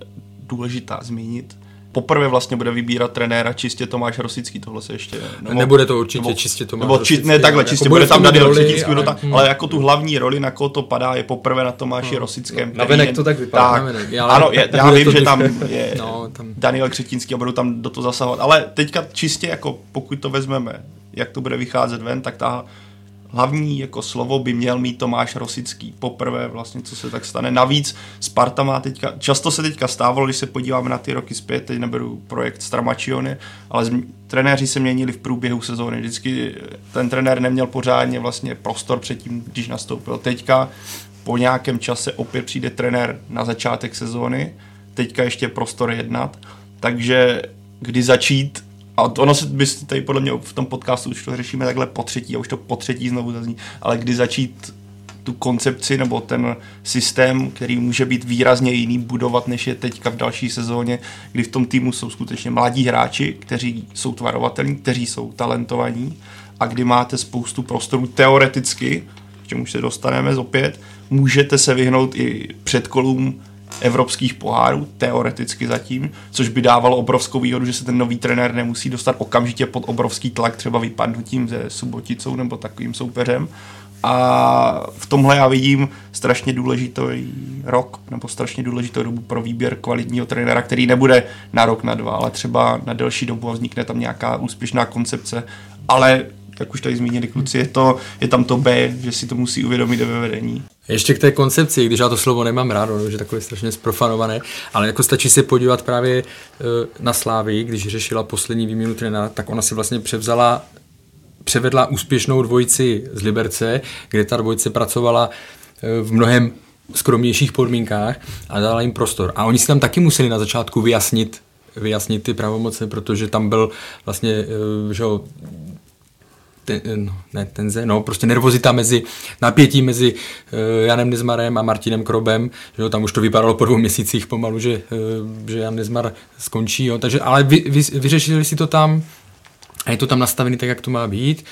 Speaker 6: důležitá zmínit, poprvé vlastně bude vybírat trenéra čistě Tomáš Rosický, tohle se ještě...
Speaker 5: Nebo, Nebude to určitě nebo, čistě Tomáš
Speaker 6: nebo, Rosický. Ne takhle, jako čistě bude, bude tam Daniel Křetínský, ale, hmm. ale jako tu hlavní roli, na koho to padá, je poprvé na Tomáši no, Rosickém.
Speaker 7: Na venek to tak vypadá. Tak,
Speaker 6: venek, ale, ano, je, já vím, že tam je no, tam... Daniel Křetínský a budou tam do toho zasahovat, ale teďka čistě jako pokud to vezmeme, jak to bude vycházet ven, tak ta hlavní jako slovo by měl mít Tomáš Rosický. Poprvé vlastně, co se tak stane. Navíc Sparta má teďka, často se teďka stávalo, když se podíváme na ty roky zpět, teď neberu projekt Stramačiony, ale z, trenéři se měnili v průběhu sezóny. Vždycky ten trenér neměl pořádně vlastně prostor předtím, když nastoupil. Teďka po nějakém čase opět přijde trenér na začátek sezóny, teďka ještě prostor jednat, takže kdy začít a ono se by tady podle mě v tom podcastu už to řešíme takhle po třetí a už to po třetí znovu zazní, ale kdy začít tu koncepci nebo ten systém, který může být výrazně jiný, budovat, než je teďka v další sezóně, kdy v tom týmu jsou skutečně mladí hráči, kteří jsou tvarovatelní, kteří jsou talentovaní a kdy máte spoustu prostorů teoreticky, k čemu se dostaneme opět, můžete se vyhnout i předkolům evropských pohárů, teoreticky zatím, což by dávalo obrovskou výhodu, že se ten nový trenér nemusí dostat okamžitě pod obrovský tlak, třeba vypadnutím ze Suboticou nebo takovým soupeřem. A v tomhle já vidím strašně důležitý rok, nebo strašně důležitou dobu pro výběr kvalitního trenéra, který nebude na rok, na dva, ale třeba na delší dobu a vznikne tam nějaká úspěšná koncepce. Ale jak už tady zmínili kluci, je, to, je tam to B, že si to musí uvědomit ve vedení.
Speaker 5: Ještě k té koncepci, když já to slovo nemám rád, no, že takové strašně sprofanované, ale jako stačí se podívat právě uh, na Slávy, když řešila poslední výměnu trenéra, tak ona si vlastně převzala převedla úspěšnou dvojici z Liberce, kde ta dvojice pracovala eh, v mnohem skromnějších podmínkách a dala jim prostor. A oni si tam taky museli na začátku vyjasnit, vyjasnit ty pravomoce, protože tam byl vlastně, eh, že ten, no, ne tenze, no, prostě nervozita mezi, napětí mezi uh, Janem Nezmarem a Martinem Krobem, že jo, tam už to vypadalo po dvou měsících pomalu, že, uh, že Jan Nezmar skončí, jo, takže, ale vy, vy, vyřešili si to tam, a je to tam nastavený tak, jak to má být.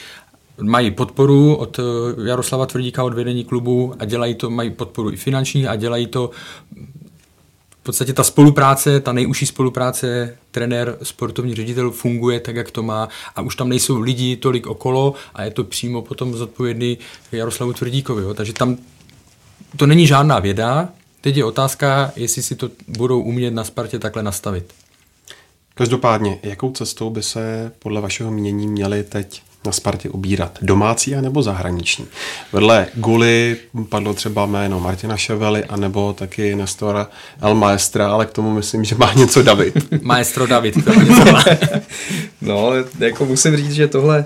Speaker 5: Mají podporu od eh, Jaroslava Tvrdíka, od vedení klubu a dělají to, mají podporu i finanční a dělají to podstatě ta spolupráce, ta nejužší spolupráce trenér, sportovní ředitel funguje tak, jak to má a už tam nejsou lidi tolik okolo a je to přímo potom zodpovědný Jaroslavu Tvrdíkovi. Jo. Takže tam to není žádná věda, teď je otázka, jestli si to budou umět na Spartě takhle nastavit.
Speaker 4: Každopádně, jakou cestou by se podle vašeho mínění měli teď na Spartě ubírat? Domácí a nebo zahraniční? Vedle Guly padlo třeba jméno Martina Ševely a nebo taky Nestora El Maestra, ale k tomu myslím, že má něco David.
Speaker 5: Maestro David, to něco má.
Speaker 7: no, jako musím říct, že tohle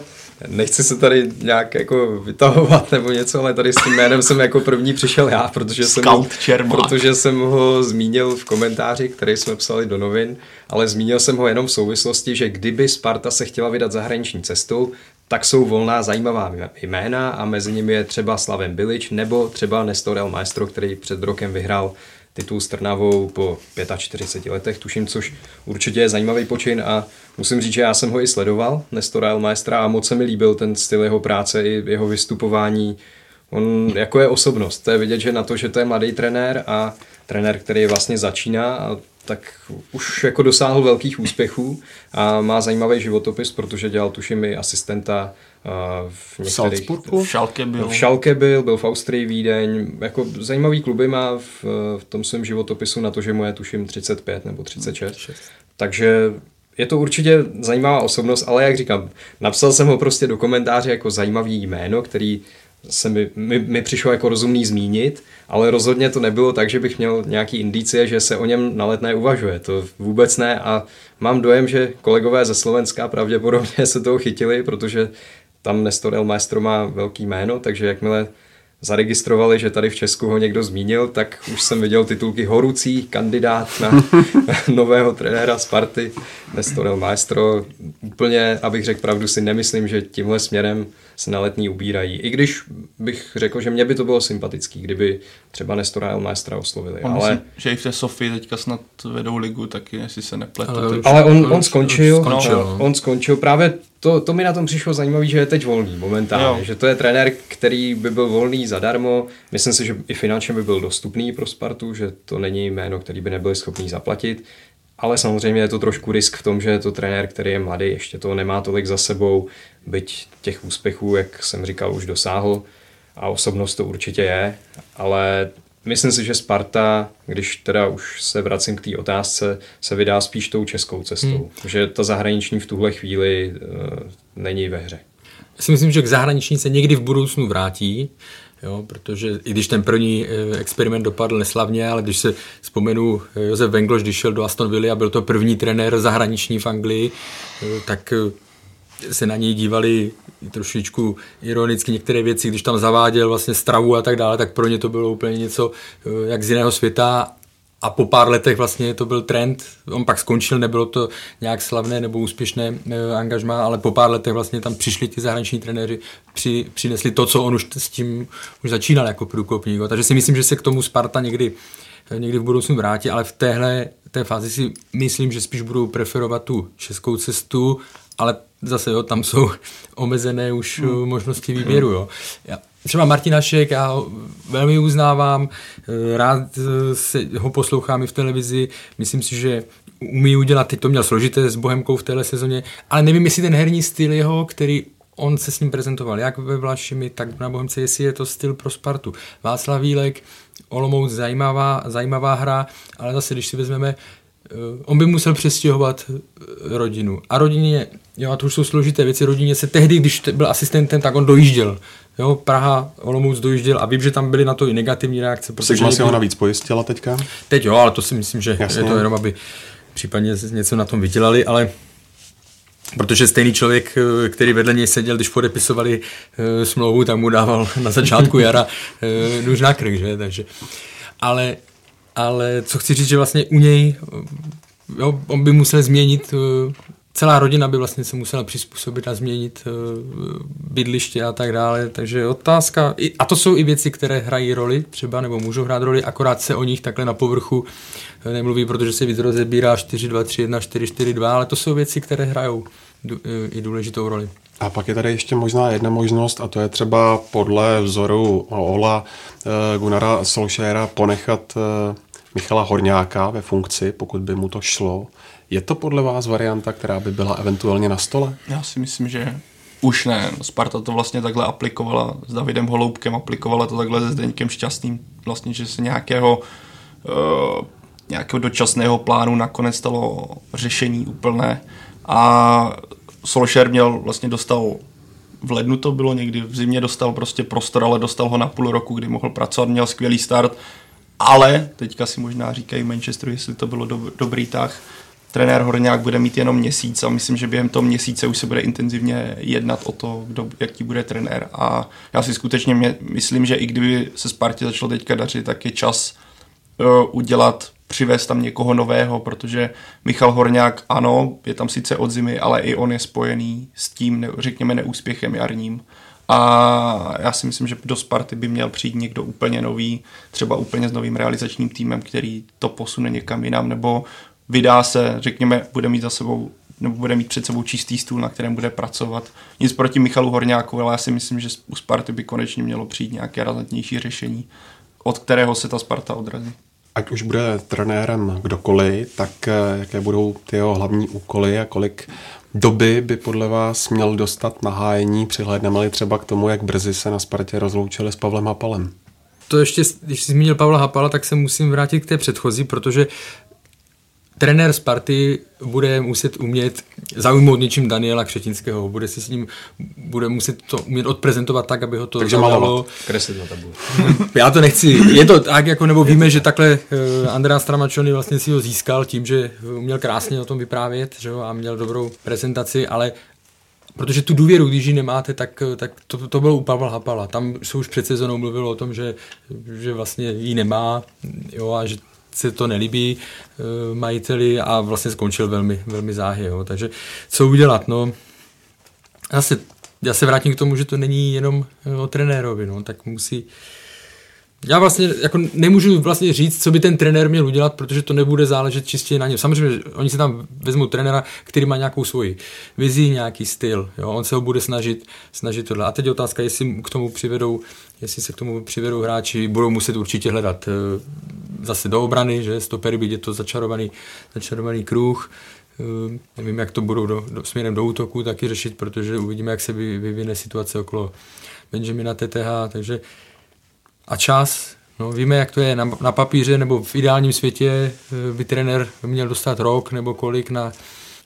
Speaker 7: nechci se tady nějak jako vytahovat nebo něco, ale tady s tím jménem jsem jako první přišel já, protože jsem, ho, protože jsem ho zmínil v komentáři, který jsme psali do novin, ale zmínil jsem ho jenom v souvislosti, že kdyby Sparta se chtěla vydat zahraniční cestou, tak jsou volná zajímavá jména a mezi nimi je třeba Slaven Bilič nebo třeba Nestor El Maestro, který před rokem vyhrál titul s Trnavou po 45 letech, tuším, což určitě je zajímavý počin a musím říct, že já jsem ho i sledoval, Nestora Elmaestra a moc se mi líbil ten styl jeho práce i jeho vystupování. On jako je osobnost, to je vidět, že na to, že to je mladý trenér a trenér, který vlastně začíná a tak už jako dosáhl velkých úspěchů a má zajímavý životopis, protože dělal tuším i asistenta v některých...
Speaker 6: V Šalke byl.
Speaker 7: V Šalke byl, byl v Austrii, Vídeň. Jako zajímavý kluby má v, v tom svém životopisu na to, že mu je tuším 35 nebo 36. Takže je to určitě zajímavá osobnost, ale jak říkám, napsal jsem ho prostě do komentáře jako zajímavý jméno, který se mi, mi, mi přišlo jako rozumný zmínit, ale rozhodně to nebylo tak, že bych měl nějaký indicie, že se o něm na letné uvažuje. To vůbec ne a mám dojem, že kolegové ze Slovenska pravděpodobně se toho chytili, protože tam Nestor El Maestro má velký jméno, takže jakmile zaregistrovali, že tady v Česku ho někdo zmínil, tak už jsem viděl titulky Horucí, kandidát na nového trenéra Sparty, Nestor El Maestro. Úplně, abych řekl pravdu, si nemyslím, že tímhle směrem se na letní ubírají. I když bych řekl, že mě by to bylo sympatický, kdyby třeba Nestora El Maestra oslovili.
Speaker 6: On ale... Myslím, že i v té Sofii teďka snad vedou ligu taky, jestli se nepletu.
Speaker 7: Ale, ale on, on, skončil, on, skončil, no, on skončil. Právě to, to mi na tom přišlo zajímavé, že je teď volný momentálně, jo. že to je trenér, který by byl volný zadarmo. Myslím si, že i finančně by byl dostupný pro Spartu, že to není jméno, který by nebyli schopný zaplatit. Ale samozřejmě je to trošku risk v tom, že je to trenér, který je mladý, ještě to nemá tolik za sebou, byť těch úspěchů, jak jsem říkal, už dosáhl a osobnost to určitě je, ale myslím si, že Sparta, když teda už se vracím k té otázce, se vydá spíš tou českou cestou, hmm. že ta zahraniční v tuhle chvíli uh, není ve hře.
Speaker 5: Já si myslím, že k zahraniční se někdy v budoucnu vrátí, Jo, protože i když ten první eh, experiment dopadl neslavně, ale když se vzpomenu eh, Josef Wengloš, když šel do Aston Villa a byl to první trenér zahraniční v Anglii, tak se na něj dívali trošičku ironicky některé věci, když tam zaváděl vlastně stravu a tak dále, tak pro ně to bylo úplně něco eh, jak z jiného světa a po pár letech vlastně to byl trend. On pak skončil, nebylo to nějak slavné nebo úspěšné e, angažma, ale po pár letech vlastně tam přišli ti zahraniční trenéři, při, přinesli to, co on už s tím už začínal jako průkopník. Takže si myslím, že se k tomu Sparta někdy, eh, někdy v budoucnu vrátí, ale v téhle té fázi si myslím, že spíš budou preferovat tu českou cestu, ale zase jo, tam jsou omezené už hmm. možnosti výběru. Jo. Já, třeba Martinašek, já ho velmi uznávám, eh, rád eh, se ho poslouchám i v televizi, myslím si, že umí udělat, teď to měl složité s Bohemkou v téhle sezóně, ale nevím, jestli ten herní styl jeho, který on se s ním prezentoval, jak ve Vlašimi, tak na Bohemce, jestli je to styl pro Spartu. Václav Vílek, Olomouc, zajímavá, zajímavá hra, ale zase, když si vezmeme, eh, on by musel přestěhovat rodinu. A rodině, jo, a to už jsou složité věci, rodině se tehdy, když byl asistentem, tak on dojížděl Jo, Praha, Olomouc dojížděl a vím, že tam byly na to i negativní reakce.
Speaker 4: Sigma si ho navíc pojistila teďka?
Speaker 5: Teď jo, ale to si myslím, že Jasně. je to jenom, aby případně něco na tom vydělali, ale Protože stejný člověk, eh, který vedle něj seděl, když podepisovali e, smlouvu, tak mu dával na začátku jara e, nůž na krk, že? Takže, ale, ale co chci říct, že vlastně u něj, jo, on by musel změnit e, celá rodina by vlastně se musela přizpůsobit a změnit uh, bydliště a tak dále, takže otázka, a to jsou i věci, které hrají roli třeba, nebo můžou hrát roli, akorát se o nich takhle na povrchu eh, nemluví, protože se víc rozebírá 4, 2, 3, 1, 4, 4, 2, ale to jsou věci, které hrajou eh, i důležitou roli.
Speaker 4: A pak je tady ještě možná jedna možnost, a to je třeba podle vzoru Ola Gunara Solskjaera ponechat Michala Horňáka ve funkci, pokud by mu to šlo. Je to podle vás varianta, která by byla eventuálně na stole?
Speaker 6: Já si myslím, že už ne. Sparta to vlastně takhle aplikovala s Davidem Holoubkem, aplikovala to takhle se Zdeňkem Šťastným, vlastně, že se nějakého uh, nějakého dočasného plánu nakonec stalo řešení úplné a Solskjaer měl, vlastně dostal v lednu to bylo někdy, v zimě dostal prostě prostor, ale dostal ho na půl roku, kdy mohl pracovat, měl skvělý start, ale teďka si možná říkají Manchester, jestli to bylo do, dobrý tah, trenér Horňák bude mít jenom měsíc a myslím, že během toho měsíce už se bude intenzivně jednat o to, kdo, jaký bude trenér. A já si skutečně mě, myslím, že i kdyby se Spartě začalo teďka dařit, tak je čas uh, udělat, přivést tam někoho nového, protože Michal Horňák, ano, je tam sice od zimy, ale i on je spojený s tím, řekněme, neúspěchem jarním. A já si myslím, že do Sparty by měl přijít někdo úplně nový, třeba úplně s novým realizačním týmem, který to posune někam jinam, nebo vydá se, řekněme, bude mít za sebou nebo bude mít před sebou čistý stůl, na kterém bude pracovat. Nic proti Michalu Horňákovi, ale já si myslím, že u Sparty by konečně mělo přijít nějaké razantnější řešení, od kterého se ta Sparta odrazí.
Speaker 4: Ať už bude trenérem kdokoliv, tak eh, jaké budou ty jeho hlavní úkoly a kolik doby by podle vás měl dostat na hájení, přihlédneme-li třeba k tomu, jak brzy se na Spartě rozloučili s Pavlem Hapalem?
Speaker 5: To ještě, když jsi zmínil Pavla Hapala, tak se musím vrátit k té předchozí, protože trenér Sparty bude muset umět zaujmout něčím Daniela Křetinského, bude si s ním, bude muset to umět odprezentovat tak, aby ho to
Speaker 4: Takže malovat,
Speaker 7: kreslit na.
Speaker 5: Já to nechci, je to tak, jako, nebo víme, že takhle uh, Andrea Stramačony vlastně si ho získal tím, že uměl krásně o tom vyprávět, že jo, a měl dobrou prezentaci, ale Protože tu důvěru, když ji nemáte, tak, tak to, to bylo u Pavla Hapala. Tam se už před sezónou mluvilo o tom, že, že vlastně ji nemá jo, a že se to nelíbí uh, majiteli a vlastně skončil velmi, velmi záhy. Jo. Takže co udělat? No, zase já se vrátím k tomu, že to není jenom eh, o trenérovi, no, tak musí já vlastně jako nemůžu vlastně říct, co by ten trenér měl udělat, protože to nebude záležet čistě na něm. Samozřejmě, oni si tam vezmou trenéra, který má nějakou svoji vizi, nějaký styl. Jo? On se ho bude snažit, snažit tohle. A teď je otázka, jestli k tomu přivedou, jestli se k tomu přivedou hráči, budou muset určitě hledat eh, zase do obrany, že stopery by je to začarovaný, začarovaný kruh. Uh, nevím, jak to budou do, do, směrem do útoku taky řešit, protože uvidíme, jak se vyvine situace okolo Benjamina TTH, takže a čas, no víme, jak to je na, na papíře, nebo v ideálním světě eh, by trenér měl dostat rok nebo kolik na,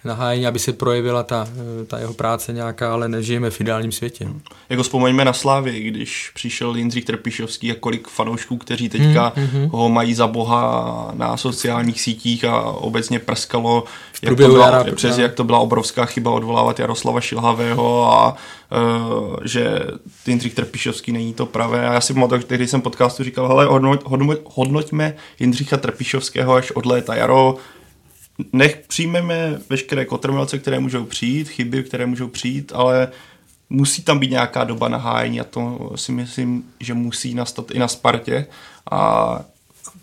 Speaker 5: nahájení, aby se projevila ta, ta jeho práce nějaká, ale nežijeme v ideálním světě.
Speaker 6: Jako vzpomeňme na Slávy, když přišel Jindřich Trpišovský a kolik fanoušků, kteří teďka hmm, hmm. ho mají za boha na sociálních sítích a obecně prskalo, jak to, byla, jara, přes, jak to byla obrovská chyba odvolávat Jaroslava Šilhavého a uh, že Jindřich Trpišovský není to pravé. A já si pamatuju, že tehdy jsem podcastu říkal, hele, hodnoť, hodnoť, hodnoťme Jindřicha Trpišovského až od léta jaro, nech přijmeme veškeré kotrmelce, které můžou přijít, chyby, které můžou přijít, ale musí tam být nějaká doba nahájení a to si myslím, že musí nastat i na Spartě. A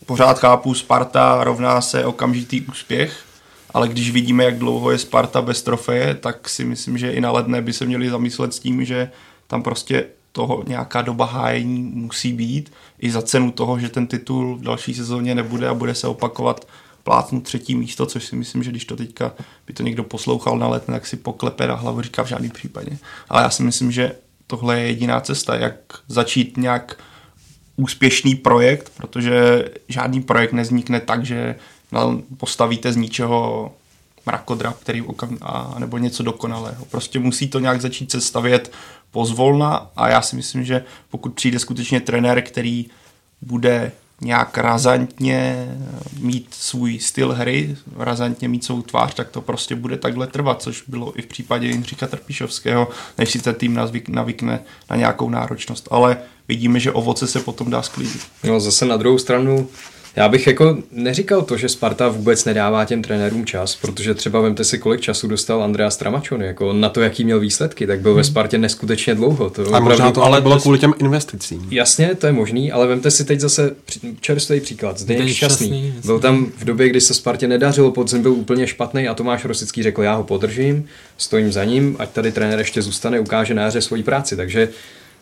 Speaker 6: pořád chápu, Sparta rovná se okamžitý úspěch, ale když vidíme, jak dlouho je Sparta bez trofeje, tak si myslím, že i na ledné by se měli zamyslet s tím, že tam prostě toho nějaká doba hájení musí být, i za cenu toho, že ten titul v další sezóně nebude a bude se opakovat plátnu třetí místo, což si myslím, že když to teďka by to někdo poslouchal na let, tak si poklepe na hlavu, říká v žádném případě. Ale já si myslím, že tohle je jediná cesta, jak začít nějak úspěšný projekt, protože žádný projekt neznikne tak, že postavíte z ničeho mrakodrap, který okam, a, nebo něco dokonalého. Prostě musí to nějak začít se stavět pozvolna a já si myslím, že pokud přijde skutečně trenér, který bude nějak razantně mít svůj styl hry, razantně mít svou tvář, tak to prostě bude takhle trvat, což bylo i v případě Jindřicha Trpišovského, než si ten tým navykne na nějakou náročnost. Ale vidíme, že ovoce se potom dá sklidit.
Speaker 7: No zase na druhou stranu já bych jako neříkal to, že Sparta vůbec nedává těm trenérům čas, protože třeba vemte si, kolik času dostal Andrea Stramačony, jako na to, jaký měl výsledky, tak byl hmm. ve Spartě neskutečně dlouho.
Speaker 4: To a možná to ale bylo kvůli těm investicím.
Speaker 7: Jasně, to je možný, ale vemte si teď zase čerstvý příklad. Zdeněk šťastný. šťastný. Byl tam v době, kdy se Spartě nedařilo, podzim byl úplně špatný a Tomáš Rosický řekl, já ho podržím, stojím za ním, ať tady trenér ještě zůstane, ukáže na jaře svoji práci. Takže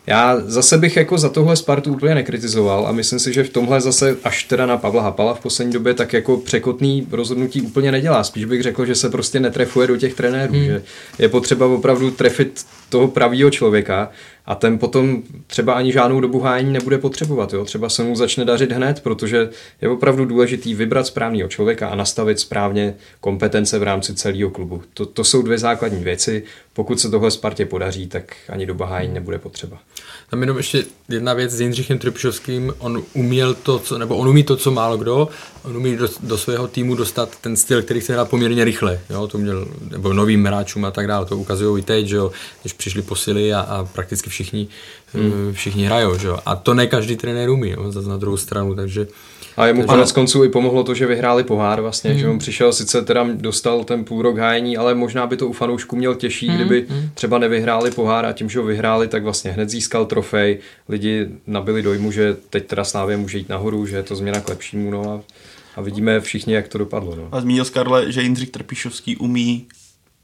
Speaker 7: já zase bych jako za tohle Spartu úplně nekritizoval a myslím si, že v tomhle zase až teda na Pavla Hapala v poslední době tak jako překotný rozhodnutí úplně nedělá. Spíš bych řekl, že se prostě netrefuje do těch trenérů, hmm. že je potřeba opravdu trefit toho pravýho člověka a ten potom třeba ani žádnou dobu hájení nebude potřebovat. Jo? Třeba se mu začne dařit hned, protože je opravdu důležitý vybrat správného člověka a nastavit správně kompetence v rámci celého klubu. To, to jsou dvě základní věci. Pokud se tohle Spartě podaří, tak ani doba hájení nebude potřeba.
Speaker 5: Tam jenom ještě jedna věc s Jindřichem Trpšovským. On uměl to, co, nebo on umí to, co málo kdo. On umí do, do svého týmu dostat ten styl, který se hrál poměrně rychle. Jo? To měl, nebo novým hráčům a tak dále. To ukazují i teď, že jo? když přišli posily a, a prakticky všichni, hmm. všichni hrajou. Že jo? A to ne každý trenér umí, jo? zase na druhou stranu. Takže
Speaker 7: a jemu konec konců i pomohlo to, že vyhráli pohár vlastně, mm. že on přišel, sice teda dostal ten půl rok hájení, ale možná by to u fanoušků měl těžší, mm. kdyby hmm. třeba nevyhráli pohár a tím, že ho vyhráli, tak vlastně hned získal trofej. Lidi nabili dojmu, že teď teda Slávě může jít nahoru, že je to změna k lepšímu, no a, a vidíme všichni, jak to dopadlo. No.
Speaker 6: A zmínil Karle, že Jindřich Trpišovský umí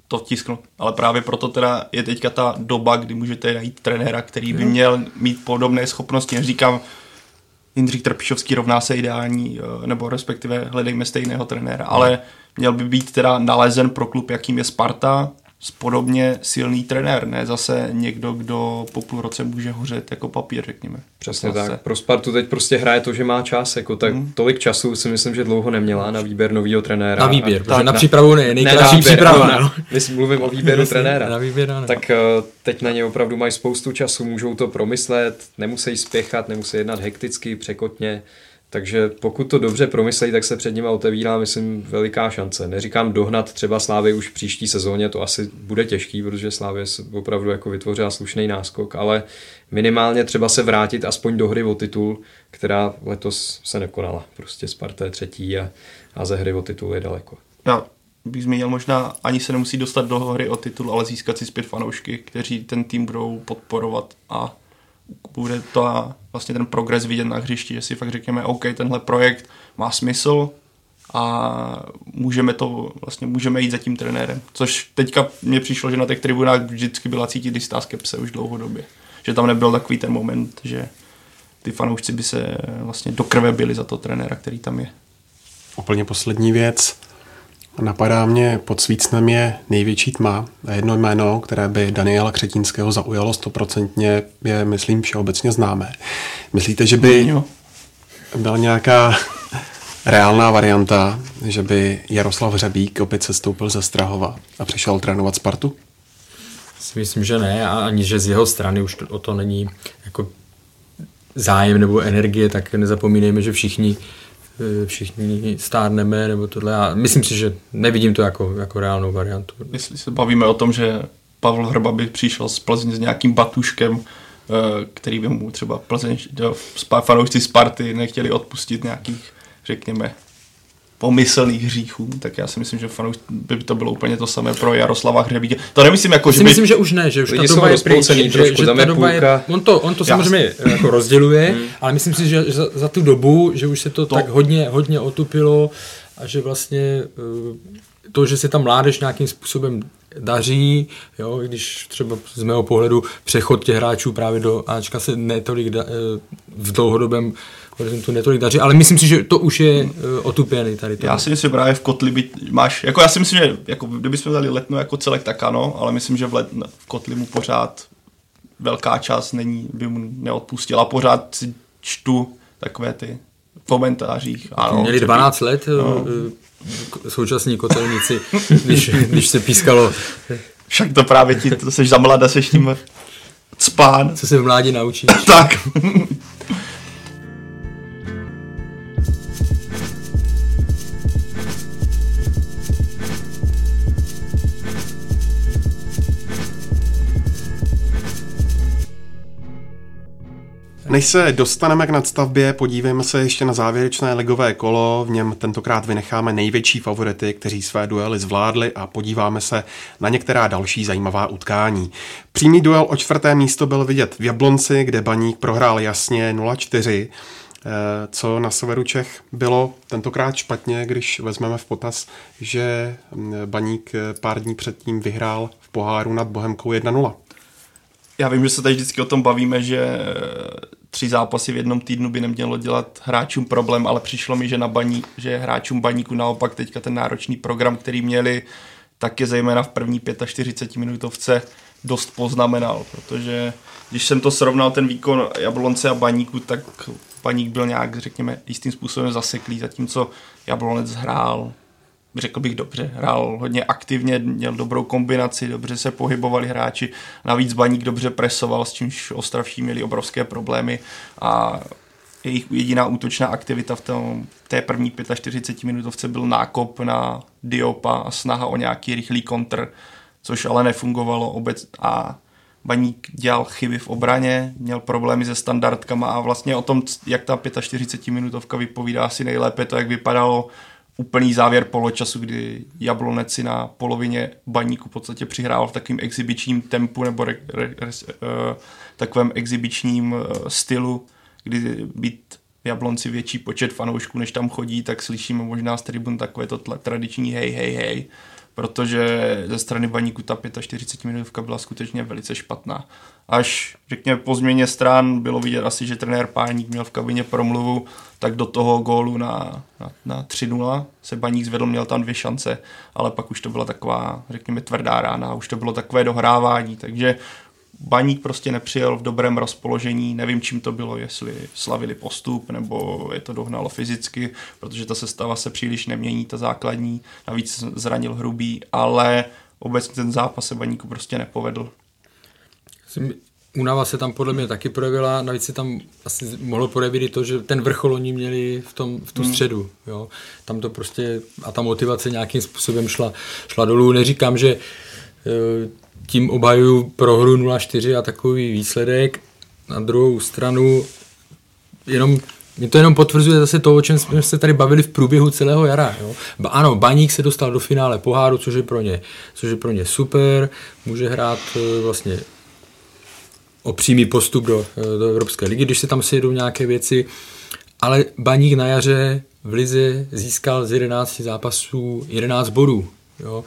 Speaker 6: to tisknout. Ale právě proto teda je teďka ta doba, kdy můžete najít trenéra, který by měl mít podobné schopnosti. Neříkám, Jindřich Trpišovský rovná se ideální, eh, nebo respektive hledejme stejného trenéra, ale měl by být teda nalezen pro klub, jakým je Sparta, podobně silný trenér, ne zase někdo, kdo po půl roce může hořet jako papír, řekněme.
Speaker 7: Přesně zase. tak. Pro Spartu teď prostě hraje to, že má čas, jako tak hmm. tolik času si myslím, že dlouho neměla na výběr nového trenéra.
Speaker 5: Na výběr, protože na přípravu ne, nejkratší
Speaker 7: ne,
Speaker 5: příprava.
Speaker 7: Ne, no. mluvím o výběru trenéra.
Speaker 5: Na výběr, ne.
Speaker 7: Tak eh, teď na ně opravdu mají spoustu času, můžou to promyslet, nemusí spěchat, nemusí jednat hekticky, překotně. Takže pokud to dobře promyslejí, tak se před nimi otevírá, myslím, veliká šance. Neříkám dohnat třeba Slávy už v příští sezóně, to asi bude těžký, protože Slávě opravdu jako vytvořila slušný náskok, ale minimálně třeba se vrátit aspoň do hry o titul, která letos se nekonala. Prostě Sparta je třetí a, a ze hry o titul je daleko.
Speaker 6: Já bych zmínil, možná ani se nemusí dostat do hry o titul, ale získat si zpět fanoušky, kteří ten tým budou podporovat a bude to vlastně ten progres vidět na hřišti, že si fakt řekněme, OK, tenhle projekt má smysl a můžeme to, vlastně můžeme jít za tím trenérem. Což teďka mně přišlo, že na těch tribunách vždycky byla cítit jistá skepse už dlouhodobě. Že tam nebyl takový ten moment, že ty fanoušci by se vlastně do krve byli za to trenéra, který tam je.
Speaker 4: Úplně poslední věc. Napadá mě pod svícnem je největší tma a jedno jméno, které by Daniela Křetínského zaujalo stoprocentně, je, myslím, všeobecně známé. Myslíte, že by byla nějaká reálná varianta, že by Jaroslav Hřebík opět se stoupil ze Strahova a přišel trénovat Spartu?
Speaker 5: Myslím, že ne a ani, že z jeho strany už to, o to není jako zájem nebo energie, tak nezapomínejme, že všichni všichni stárneme nebo tohle. Já myslím si, že nevidím to jako, jako reálnou variantu.
Speaker 6: Jestli se bavíme o tom, že Pavel Hrba by přišel z Plzeň s nějakým batuškem, eh, který by mu třeba Plzeň, fanoušci Sparty nechtěli odpustit nějakých, řekněme, pomyslných hříchů, tak já si myslím, že fanoušci by to bylo úplně to samé pro Jaroslava Hřebíka. To nemyslím jako, že
Speaker 5: by... Myslím, že už ne, že už ta doba je pryč, že, že, že ta doba je, on to, on to samozřejmě jako rozděluje, hmm. ale myslím si, že za, za tu dobu, že už se to, to tak hodně, hodně otupilo a že vlastně eh, to, že se tam mládež nějakým způsobem daří, jo, když třeba z mého pohledu přechod těch hráčů právě do Ačka se netolik da, eh, v dlouhodobém horizontu netolik daří, ale myslím si, že to už je uh, otupěný tady.
Speaker 6: To. Já si myslím, že právě v Kotli by máš, jako já si myslím, že jako, kdybychom dali letno jako celek, tak ano, ale myslím, že v, let, v Kotli mu pořád velká část není, by mu neodpustila. Pořád si čtu takové ty komentářích.
Speaker 5: Ano, Měli 12 let no. Eh, současní kotelníci, když, když se pískalo.
Speaker 6: Však to právě ti, to seš za mlada, seš tím spán.
Speaker 5: Co se v mládí naučíš.
Speaker 6: tak.
Speaker 4: Než se dostaneme k nadstavbě, podívejme se ještě na závěrečné ligové kolo. V něm tentokrát vynecháme největší favority, kteří své duely zvládli a podíváme se na některá další zajímavá utkání. Přímý duel o čtvrté místo byl vidět v Jablonci, kde Baník prohrál jasně 0-4. Eh, co na severu Čech bylo tentokrát špatně, když vezmeme v potaz, že mm, Baník eh, pár dní předtím vyhrál v poháru nad Bohemkou 1-0?
Speaker 6: Já vím, že se tady vždycky o tom bavíme, že tři zápasy v jednom týdnu by nemělo dělat hráčům problém, ale přišlo mi, že na baní, že hráčům baníku naopak teďka ten náročný program, který měli, tak je zejména v první 45 minutovce dost poznamenal, protože když jsem to srovnal ten výkon Jablonce a Baníku, tak Baník byl nějak, řekněme, jistým způsobem zaseklý, zatímco Jablonec hrál řekl bych dobře, hrál hodně aktivně, měl dobrou kombinaci, dobře se pohybovali hráči, navíc Baník dobře presoval, s čímž Ostravští měli obrovské problémy a jejich jediná útočná aktivita v tom, té první 45 minutovce byl nákop na Diopa a snaha o nějaký rychlý kontr, což ale nefungovalo obec a Baník dělal chyby v obraně, měl problémy se standardkama a vlastně o tom, jak ta 45 minutovka vypovídá asi nejlépe to, jak vypadalo úplný závěr poločasu, kdy Jablonec si na polovině baníku v podstatě přihrál v takovým exibičním tempu nebo re, re, re, uh, takovém exibičním uh, stylu, kdy být Jablonci větší počet fanoušků, než tam chodí, tak slyšíme možná z tribun takové to tradiční hej, hej, hej protože ze strany baníku ta 45 minutovka byla skutečně velice špatná. Až, řekněme, po změně stran bylo vidět asi, že trenér Páník měl v kabině promluvu, tak do toho gólu na, na, na 3-0 se baník zvedl, měl tam dvě šance, ale pak už to byla taková, řekněme, tvrdá rána, už to bylo takové dohrávání, takže Baník prostě nepřijel v dobrém rozpoložení, nevím čím to bylo, jestli slavili postup, nebo je to dohnalo fyzicky, protože ta sestava se příliš nemění, ta základní, navíc zranil hrubý, ale obecně ten zápas se Baníku prostě nepovedl.
Speaker 5: Únava se tam podle mě taky projevila, navíc se tam asi mohlo projevit i to, že ten vrchol oni měli v, tom, v tu hmm. středu. Jo. Tam to prostě, a ta motivace nějakým způsobem šla, šla dolů. Neříkám, že eh, tím obhajuju prohru 0-4 a takový výsledek. Na druhou stranu jenom mě to jenom potvrzuje zase to, o čem jsme se tady bavili v průběhu celého jara. Jo. Ba, ano, Baník se dostal do finále poháru, což je pro ně, což je pro ně super. Může hrát e, vlastně o přímý postup do, do Evropské ligy, když se tam sjedou nějaké věci. Ale Baník na jaře v Lize získal z 11 zápasů 11 bodů. Jo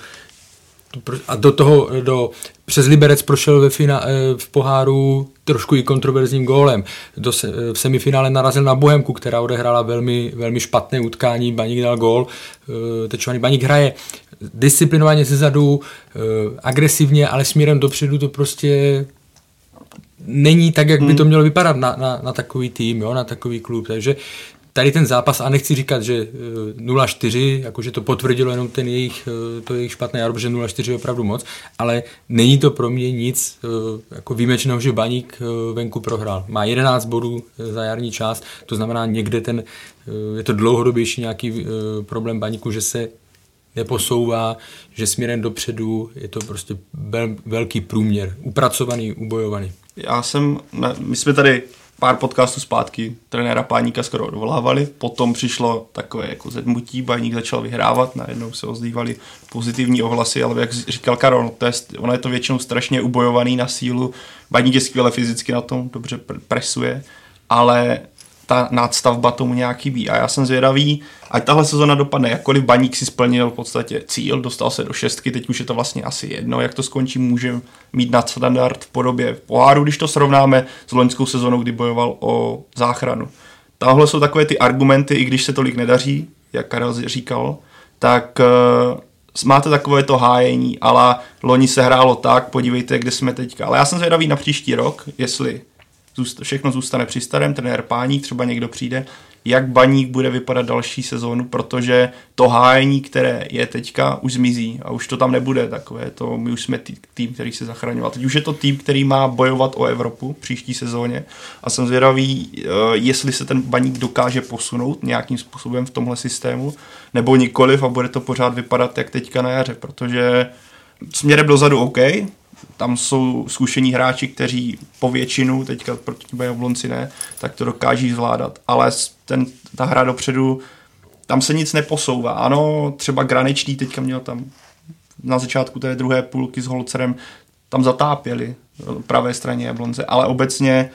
Speaker 5: a do toho, do, přes Liberec prošel ve fina, eh, v poháru trošku i kontroverzním gólem. Do v semifinále narazil na Bohemku, která odehrála velmi, velmi špatné utkání, Baník dal gól, eh, tečovaný Baník hraje disciplinovaně ze zadu, eh, agresivně, ale směrem dopředu to prostě není tak, jak by to hmm. mělo vypadat na, na, na takový tým, jo, na takový klub. Takže tady ten zápas, a nechci říkat, že 0-4, eh, jakože to potvrdilo jenom ten jejich, eh, to jejich špatné jaro, že 0-4 je opravdu moc, ale není to pro mě nic eh, jako výjimečného, že Baník venku prohrál. Má 11 bodů za jarní část, to znamená někde ten, je to dlouhodobější nějaký problém Baníku, že se neposouvá, že směrem dopředu je to prostě velký průměr, upracovaný, ubojovaný.
Speaker 6: Já jsem, my jsme tady pár podcastů zpátky trenéra Páníka skoro odvolávali, potom přišlo takové jako zedmutí, Páník začal vyhrávat, najednou se ozdývaly pozitivní ohlasy, ale jak říkal Karol, to je, ono je to většinou strašně ubojovaný na sílu, Baník je skvěle fyzicky na tom, dobře presuje, ale ta nadstavba tomu nějaký chybí. A já jsem zvědavý, ať tahle sezona dopadne, jakkoliv Baník si splnil v podstatě cíl, dostal se do šestky, teď už je to vlastně asi jedno, jak to skončí, může mít nadstandard v podobě poháru, když to srovnáme s loňskou sezonou, kdy bojoval o záchranu. Tahle jsou takové ty argumenty, i když se tolik nedaří, jak Karel říkal, tak uh, máte takové to hájení, ale loni se hrálo tak, podívejte, kde jsme teďka. Ale já jsem zvědavý na příští rok, jestli všechno zůstane při starém, trenér Páník, třeba někdo přijde, jak Baník bude vypadat další sezónu, protože to hájení, které je teďka, už zmizí a už to tam nebude takové, to my už jsme tý, tým, který se zachraňoval. Teď už je to tým, který má bojovat o Evropu příští sezóně. A jsem zvědavý, eh, jestli se ten Baník dokáže posunout nějakým způsobem v tomhle systému, nebo nikoliv a bude to pořád vypadat jak teďka na jaře, protože směrem dozadu OK, tam jsou zkušení hráči, kteří po většinu, teďka proti Jablonci ne, tak to dokáží zvládat. Ale ten, ta hra dopředu, tam se nic neposouvá. Ano, třeba Granečný teďka měl tam na začátku té druhé půlky s Holcerem, tam zatápěli pravé straně Jablonce, ale obecně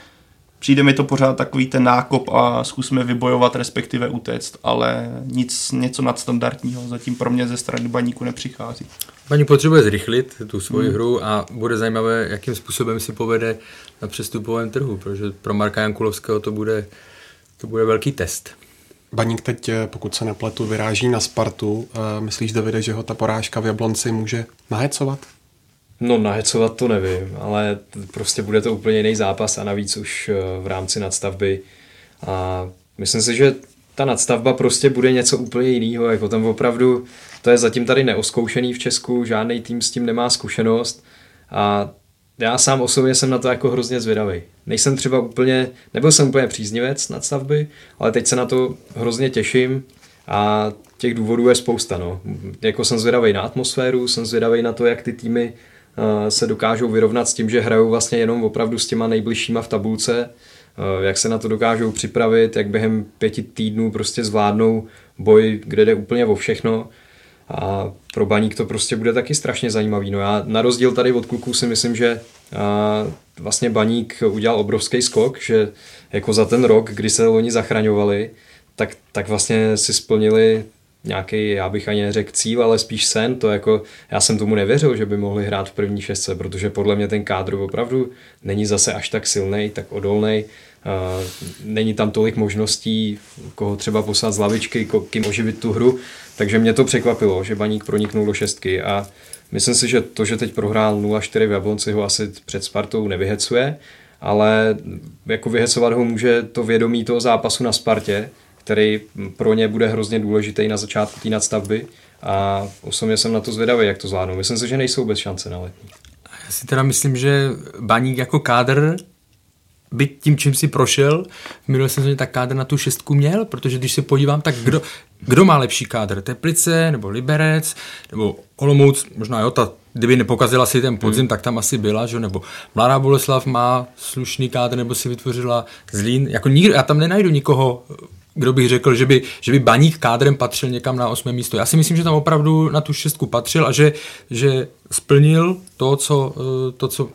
Speaker 6: přijde mi to pořád takový ten nákop a zkusme vybojovat, respektive utéct, ale nic, něco nadstandardního zatím pro mě ze strany baníku nepřichází.
Speaker 5: Baník potřebuje zrychlit tu svoji hmm. hru a bude zajímavé, jakým způsobem si povede na přestupovém trhu, protože pro Marka Jankulovského to bude, to bude velký test.
Speaker 4: Baník teď, eh, pokud se nepletu, vyráží na Spartu. Eh, myslíš, Davide, že ho ta porážka v Jablonci může nahecovat?
Speaker 7: No nahecovat to nevím, ale prostě bude to úplně jiný zápas a navíc už eh, v rámci nadstavby. A myslím si, že ta nadstavba prostě bude něco úplně jiného, jako tam opravdu, to je zatím tady neoskoušený v Česku, žádný tým s tím nemá zkušenost a já sám osobně jsem na to jako hrozně zvědavý. Nejsem třeba úplně, nebyl jsem úplně příznivec nadstavby, ale teď se na to hrozně těším a těch důvodů je spousta. No. Jako jsem zvědavý na atmosféru, jsem zvědavý na to, jak ty týmy se dokážou vyrovnat s tím, že hrajou vlastně jenom opravdu s těma nejbližšíma v tabulce, eh, jak se na to dokážou připravit, jak během pěti týdnů prostě zvládnou boj, kde jde úplně o všechno. A pro baník to prostě bude taky strašně zajímavý. No já na rozdíl tady od kluků si myslím, že eh, vlastně baník udělal obrovský skok, že jako za ten rok, kdy se oni zachraňovali, tak, tak vlastně si splnili nějaký, já bych ani neřekl cíl, ale spíš sen, to jako, já jsem tomu nevěřil, že by mohli hrát v první šestce, protože podle mě ten kádr opravdu není zase až tak silný, tak odolný. Není tam tolik možností, koho třeba poslat z lavičky, kým oživit tu hru, takže mě to překvapilo, že Baník proniknul do šestky a myslím si, že to, že teď prohrál 0-4 v Jablonci ho asi před Spartou nevyhecuje, ale jako vyhecovat ho může to vědomí toho zápasu na Spartě, který pro ně bude hrozně důležitý na začátku té nadstavby a osobně jsem na to zvědavý, jak to zvládnou. Myslím si, že nejsou bez šance na letní.
Speaker 5: Já si teda myslím, že Baník jako kádr byť tím, čím si prošel, v minulé sezóně tak kádr na tu šestku měl, protože když se podívám, tak kdo, kdo má lepší kádr? Teplice, nebo Liberec, nebo Olomouc, možná jo, ta, kdyby nepokazila si ten podzim, hmm. tak tam asi byla, že? nebo Mladá Boleslav má slušný kádr, nebo si vytvořila Zlín, jako nikdo, já tam nenajdu nikoho kdo bych řekl, že by, že by baník kádrem patřil někam na osmé místo. Já si myslím, že tam opravdu na tu šestku patřil a že, že splnil to, co, eh, to, co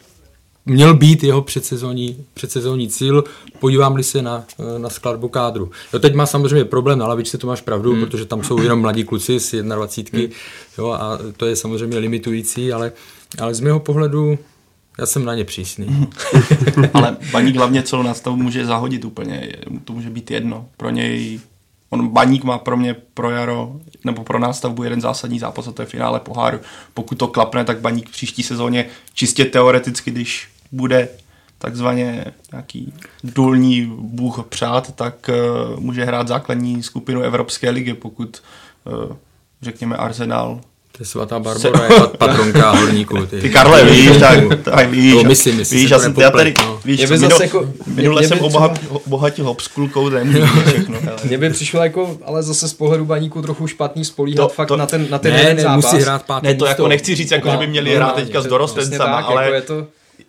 Speaker 5: měl být jeho předsezónní, předsezónní cíl, podívám-li se na, eh, na skladbu kádru. Jo, teď má samozřejmě problém na lavičce, to máš pravdu, hmm. protože tam jsou jenom mladí kluci z 21. Hmm. Jo, a to je samozřejmě limitující, ale, ale z mého pohledu já jsem na ně přísný.
Speaker 6: Ale baník hlavně celou nástavu může zahodit úplně. To může být jedno. Pro něj On baník má pro mě pro jaro nebo pro nástavbu jeden zásadní zápas a to je finále poháru. Pokud to klapne, tak baník v příští sezóně čistě teoreticky, když bude takzvaně nějaký důlní bůh přát, tak uh, může hrát základní skupinu Evropské ligy, pokud uh, řekněme Arsenal
Speaker 5: to je svatá Barbara, je patronka horníků.
Speaker 6: Ty, ty Karle, víš, tak, tak víš.
Speaker 5: To myslím, myslím.
Speaker 6: Víš, já jsem, já tady, no. víš, co, minul, jako, minule jsem obohatil, obohatil obskulkou, nemůžu všechno.
Speaker 7: Mně by přišlo jako, ale zase z pohledu baníku trochu špatný spolíhat to, fakt to, na ten, na ten
Speaker 5: ne, jeden ne, zápas. musí hrát
Speaker 6: pátý Ne, to jako nechci říct, jako, že by měli hrát teďka s dorostencama, ale...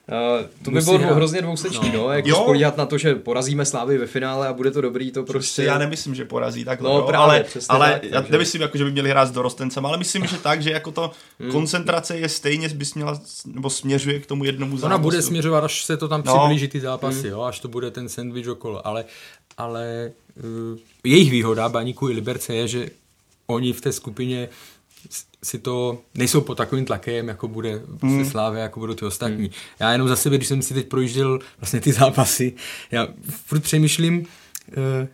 Speaker 7: Uh, to by bylo hrát. hrozně dvousečný, no, no jako spolíhat na to, že porazíme Slávy ve finále a bude to dobrý, to prostě...
Speaker 6: Já nemyslím, že porazí tak, no, právě, ale, ale tak, já takže... nemyslím, jako, že by měli hrát s dorostencem, ale myslím, že tak, že jako to hmm. koncentrace je stejně, bys měla, nebo směřuje k tomu jednomu zápasu.
Speaker 5: Ona bude směřovat, až se to tam no. přiblíží ty zápasy, hmm. jo, až to bude ten sandwich okolo, ale ale uh, jejich výhoda Baníku i Liberce je, že oni v té skupině si to, nejsou pod takovým tlakem, jako bude hmm. se Slávě, jako budou ty ostatní. Hmm. Já jenom za sebe, když jsem si teď projížděl vlastně ty zápasy, já furt přemýšlím, uh,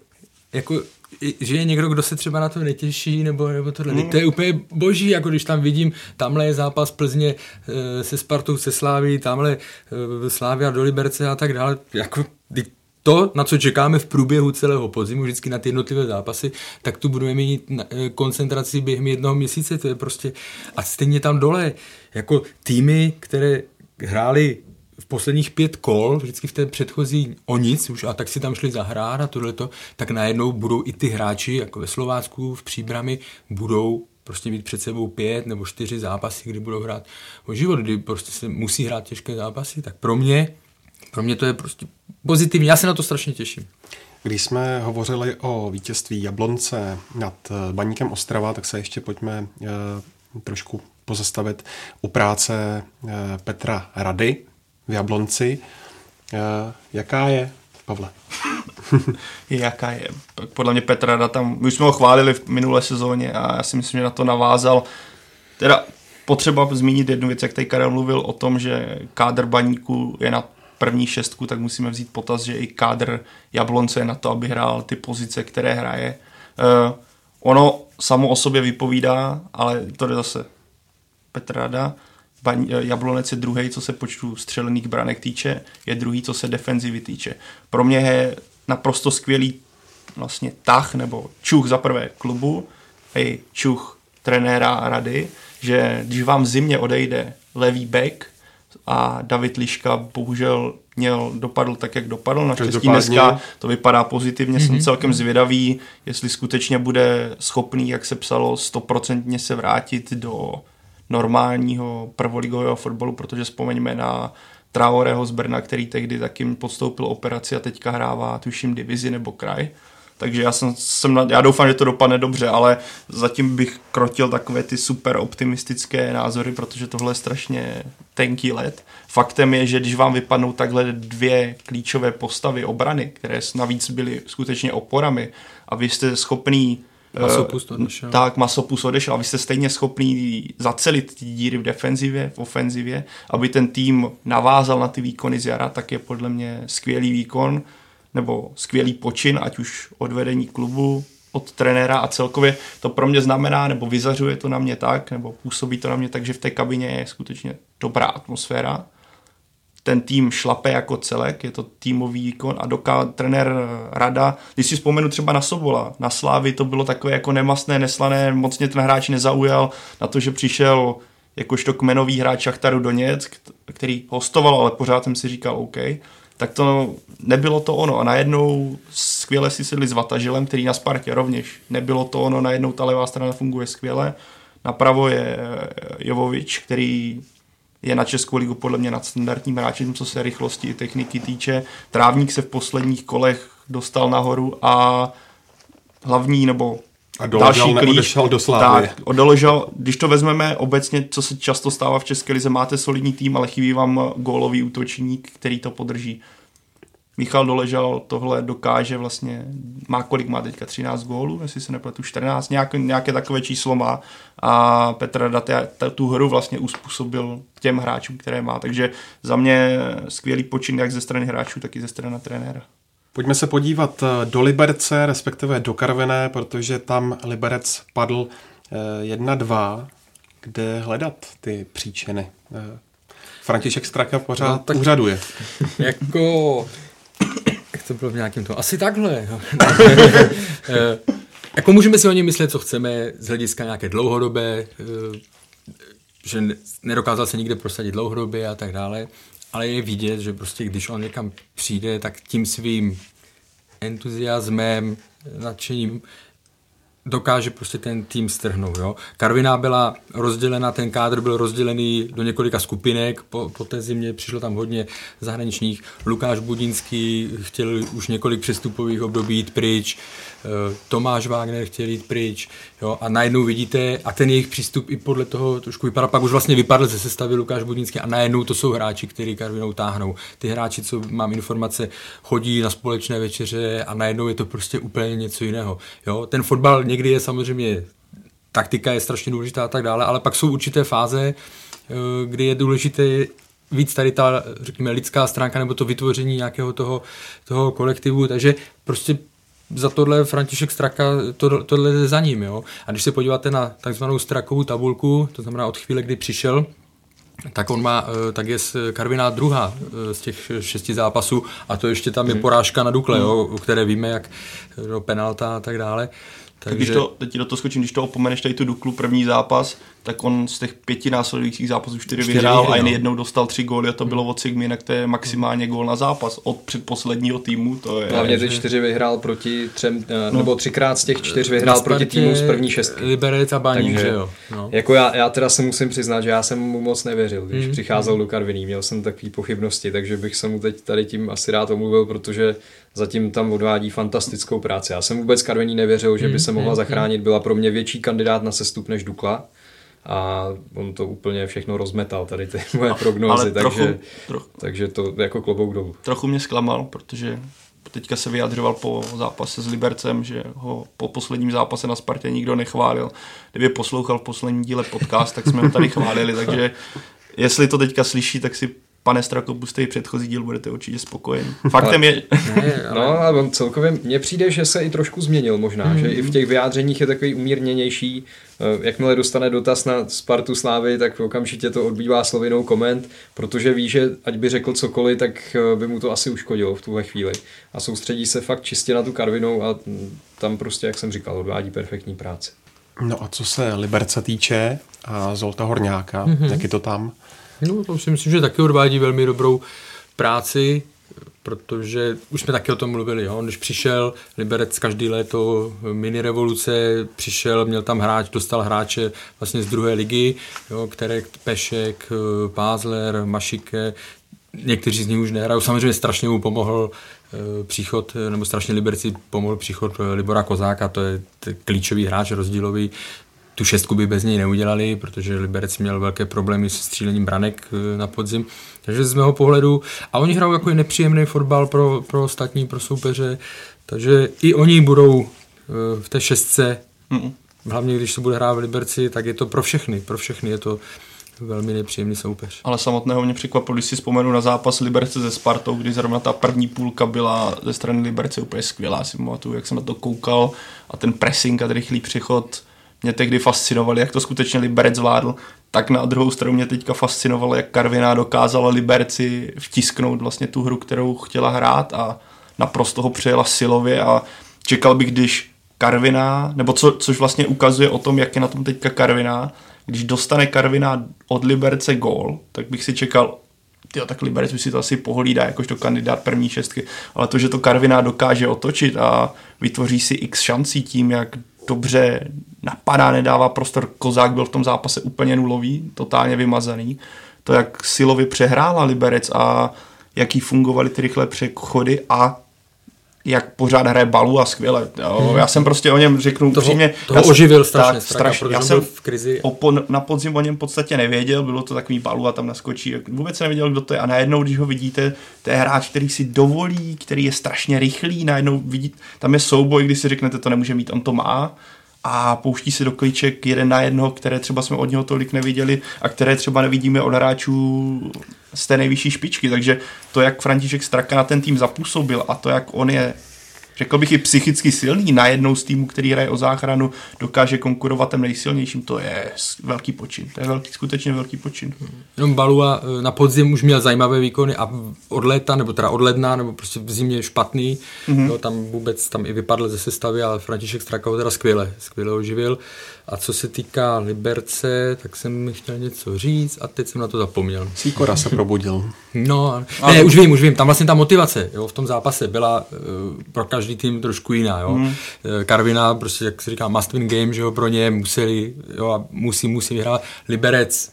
Speaker 5: jako že je někdo, kdo se třeba na to netěší, nebo, nebo tohle. Mm. To je úplně boží, jako když tam vidím, tamhle je zápas Plzně e, se Spartou, se Sláví, tamhle e, Slávia do Liberce a tak dále. Jako, to, na co čekáme v průběhu celého podzimu, vždycky na ty jednotlivé zápasy, tak tu budeme mít e, koncentraci během jednoho měsíce, to je prostě, a stejně tam dole, jako týmy, které hráli v posledních pět kol, vždycky v té předchozí o nic už, a tak si tam šli zahrát a tohleto, tak najednou budou i ty hráči, jako ve Slovácku, v Příbrami, budou prostě mít před sebou pět nebo čtyři zápasy, kdy budou hrát o život, kdy prostě se musí hrát těžké zápasy, tak pro mě, pro mě to je prostě pozitivní, já se na to strašně těším.
Speaker 4: Když jsme hovořili o vítězství Jablonce nad eh, Baníkem Ostrava, tak se ještě pojďme e, trošku pozastavit u práce e, Petra Rady, v Jablonci. Eh, jaká je, Pavle?
Speaker 6: Jaká je? Podle mě Petra tam, my jsme ho chválili v minulé sezóně a já si myslím, že na to navázal. Teda potřeba zmínit jednu věc, jak tady Karel mluvil o tom, že kádr baníku je na první šestku, tak musíme vzít potaz, že i kádr Jablonce je na to, aby hrál ty pozice, které hraje. Uh, ono samo o sobě vypovídá, ale to je zase Petrada, Baň, eh, Jablonec je druhý, co se počtu střelených branek týče, je druhý, co se defenzivy týče. Pro mě je naprosto skvělý vlastně tah nebo čuch za prvé klubu i čuch trenéra a rady, že když vám v zimě odejde levý back a David Liška bohužel měl, dopadl tak, jak dopadl. Naštěstí dneska to vypadá pozitivně, mm-hmm. jsem mhm. celkem zvědavý, jestli skutečně bude schopný, jak se psalo, stoprocentně se vrátit do normálního prvoligového fotbalu, protože vzpomeňme na Traoreho z Brna, který tehdy taky podstoupil operaci a teďka hrává, tuším, divizi nebo kraj. Takže já, jsem, jsem, já doufám, že to dopadne dobře, ale zatím bych krotil takové ty super optimistické názory, protože tohle je strašně tenký let. Faktem je, že když vám vypadnou takhle dvě klíčové postavy obrany, které navíc byly skutečně oporami a vy jste schopný
Speaker 5: Masopust odešel.
Speaker 6: Tak, Masopust odešel a vy jste stejně schopný zacelit ty díry v defenzivě, v ofenzivě, aby ten tým navázal na ty výkony z jara, tak je podle mě skvělý výkon nebo skvělý počin, ať už od vedení klubu, od trenéra a celkově to pro mě znamená, nebo vyzařuje to na mě tak, nebo působí to na mě tak, že v té kabině je skutečně dobrá atmosféra. Ten tým šlape jako celek, je to týmový výkon a doká trenér Rada, když si vzpomenu třeba na Sobola, na Slávy to bylo takové jako nemastné, neslané, mocně ten hráč nezaujal na to, že přišel jakožto kmenový hráč Šachtaru Doněck, který hostoval, ale pořád jsem si říkal OK, tak to nebylo to ono. A najednou skvěle si sedli s Vatažilem, který na Spartě rovněž. Nebylo to ono, najednou ta levá strana funguje skvěle, napravo je Jovovič, který je na Českou ligu podle mě nadstandardním hráčem, co se rychlosti i techniky týče. Trávník se v posledních kolech dostal nahoru a hlavní nebo
Speaker 4: a další klíč, do slávy. Tak,
Speaker 6: odložil, když to vezmeme obecně, co se často stává v České lize, máte solidní tým, ale chybí vám gólový útočník, který to podrží. Michal Doležal tohle dokáže vlastně, má kolik má teďka, 13 gólů, jestli se nepletu, 14, nějaké, nějaké takové číslo má a Petr Data tu hru vlastně uspůsobil těm hráčům, které má, takže za mě skvělý počin jak ze strany hráčů, tak i ze strany trenéra.
Speaker 4: Pojďme se podívat eh, do Liberce, respektive do Karviné, protože tam Liberec padl 1-2, eh, kde hledat ty příčiny. Eh, František Straka pořád no, tak úřaduje.
Speaker 5: Jako jak to bylo v nějakém tom? Asi takhle. Jako můžeme si o něm myslet, co chceme z hlediska nějaké dlouhodobé, že nedokázal se nikde prosadit dlouhodobě a tak dále, ale je vidět, že prostě když on někam přijde, tak tím svým entuziasmem, nadšením dokáže prostě ten tým strhnout. Jo. Karviná byla rozdělena, ten kádr byl rozdělený do několika skupinek, po, po té zimě přišlo tam hodně zahraničních. Lukáš Budinský chtěl už několik přestupových období jít pryč, Tomáš Wagner chtěl jít pryč jo, a najednou vidíte, a ten jejich přístup i podle toho trošku vypadá, pak už vlastně vypadl ze sestavy Lukáš Budinský a najednou to jsou hráči, kteří Karvinou táhnou. Ty hráči, co mám informace, chodí na společné večeře a najednou je to prostě úplně něco jiného. Jo. Ten fotbal někdy je samozřejmě taktika je strašně důležitá a tak dále, ale pak jsou určité fáze, eh, kdy je důležité víc tady ta, řekněme, lidská stránka nebo to vytvoření nějakého toho, toho kolektivu, takže prostě za tohle František Straka, to, tohle je za ním. Jo? A když se podíváte na takzvanou Strakovou tabulku, to znamená od chvíle, kdy přišel, tak on má, eh, tak je Karviná druhá eh, z těch šesti zápasů a to ještě tam je mhm. porážka na Dukle, jo, o které víme, jak no, penalta a tak dále.
Speaker 6: Takže... Tak když to, teď do toho skočím, když to opomeneš tady tu Duklu první zápas, tak on z těch pěti následujících zápasů čtyři, čtyři vyhrál a jen no. jednou dostal tři góly a to bylo od Sigmy, tak to je maximálně gól na zápas od předposledního týmu. To je,
Speaker 7: Hlavně ty čtyři vyhrál proti třem, eh, no, nebo třikrát z těch čtyř vyhrál proti týmu z první šestky.
Speaker 5: Liberec a Baník, Takže, jo. No.
Speaker 7: Jako já, já teda se musím přiznat, že já jsem mu moc nevěřil, když mm. přicházel mm. do Karviní, měl jsem takové pochybnosti, takže bych se mu teď tady tím asi rád omluvil, protože zatím tam odvádí fantastickou práci. Já jsem vůbec Karviní nevěřil, že by se mohla hmm, zachránit, byla pro mě větší kandidát na sestup než Dukla a on to úplně všechno rozmetal, tady ty moje prognózy, takže, trochu, trochu, takže to jako klobouk dolů.
Speaker 6: Trochu mě zklamal, protože teďka se vyjadřoval po zápase s Libercem, že ho po posledním zápase na Spartě nikdo nechválil. Kdyby poslouchal v poslední díle podcast, tak jsme ho tady chválili, takže jestli to teďka slyší, tak si pane Strako, pustej předchozí díl, budete určitě spokojeni. Faktem je...
Speaker 7: ne, ale... No, ale on celkově, mně přijde, že se i trošku změnil možná, mm-hmm. že i v těch vyjádřeních je takový umírněnější. Eh, jakmile dostane dotaz na Spartu Slávy, tak okamžitě to odbývá slovinou koment, protože ví, že ať by řekl cokoliv, tak eh, by mu to asi uškodilo v tuhle chvíli. A soustředí se fakt čistě na tu Karvinou a tam prostě, jak jsem říkal, odvádí perfektní práci.
Speaker 4: No a co se Liberce týče a Zolta Horňáka, mm-hmm. jak je to tam?
Speaker 5: No, to si myslím, že taky odvádí velmi dobrou práci, protože už jsme taky o tom mluvili, jo? když přišel Liberec každý léto mini revoluce, přišel, měl tam hráč, dostal hráče vlastně z druhé ligy, jo? které Pešek, Pázler, Mašike, někteří z nich už nehrajou. Samozřejmě strašně mu pomohl eh, příchod, nebo strašně Liberci pomohl příchod Libora Kozáka, to je klíčový hráč rozdílový, tu šestku by bez něj neudělali, protože Liberec měl velké problémy se střílením branek eh, na podzim. Takže z mého pohledu, a oni hrajou jako nepříjemný fotbal pro, pro ostatní, pro soupeře, takže i oni budou eh, v té šestce, mm. hlavně když se bude hrát v Liberci, tak je to pro všechny, pro všechny je to velmi nepříjemný soupeř.
Speaker 6: Ale samotného mě překvapilo, když si vzpomenu na zápas Liberce ze Spartou, kdy zrovna ta první půlka byla ze strany Liberce úplně skvělá. Si pamatuju, jak jsem na to koukal a ten pressing a ten rychlý přechod mě tehdy fascinovali, jak to skutečně Liberec zvládl, tak na druhou stranu mě teďka fascinovalo, jak Karviná dokázala Liberci vtisknout vlastně tu hru, kterou chtěla hrát a naprosto ho přejela silově a čekal bych, když Karviná, nebo co, což vlastně ukazuje o tom, jak je na tom teďka Karviná, když dostane Karviná od Liberce gól, tak bych si čekal, tyjo, tak Liberec by si to asi pohlídá jakožto kandidát první šestky, ale to, že to Karviná dokáže otočit a vytvoří si x šancí tím, jak dobře napadá, nedává prostor. Kozák byl v tom zápase úplně nulový, totálně vymazaný. To, jak silově přehrála Liberec a jaký fungovaly ty rychlé přechody a jak pořád hraje balu a skvěle. Jo. Hmm. Já jsem prostě o něm řeknu
Speaker 5: toho,
Speaker 6: přímě.
Speaker 5: Toho
Speaker 6: já
Speaker 5: oživil strašně, tak, strašně.
Speaker 6: Já jsem v krizi. O, na podzim o něm v podstatě nevěděl, bylo to takový balu a tam naskočí. Vůbec jsem nevěděl, kdo to je a najednou, když ho vidíte, to je hráč, který si dovolí, který je strašně rychlý, najednou vidí, tam je souboj, když si řeknete, to nemůže mít, on to má a pouští se do klíček jeden na jednoho, které třeba jsme od něho tolik neviděli a které třeba nevidíme od hráčů z té nejvyšší špičky. Takže to, jak František Straka na ten tým zapůsobil a to, jak on je řekl bych i psychicky silný, najednou z týmu, který hraje o záchranu, dokáže konkurovat těm nejsilnějším, to je velký počin. To je velký, skutečně velký počin.
Speaker 5: Jenom Balua eh, na podzim už měl zajímavé výkony a od léta, nebo teda od ledna, nebo prostě v zimě špatný, mm-hmm. jo, tam vůbec tam i vypadl ze sestavy, ale František Straka ho teda skvěle, skvěle oživil. A co se týká Liberce, tak jsem chtěl něco říct a teď jsem na to zapomněl.
Speaker 4: Sýkora se probudil.
Speaker 5: No, ne, ne, už vím, už vím, tam vlastně ta motivace jo, v tom zápase byla uh, pro každý tým trošku jiná, jo. Mm. Karvina, prostě, jak se říká, must win game, že jo, pro ně museli, jo, a musí, musí vyhrát. Liberec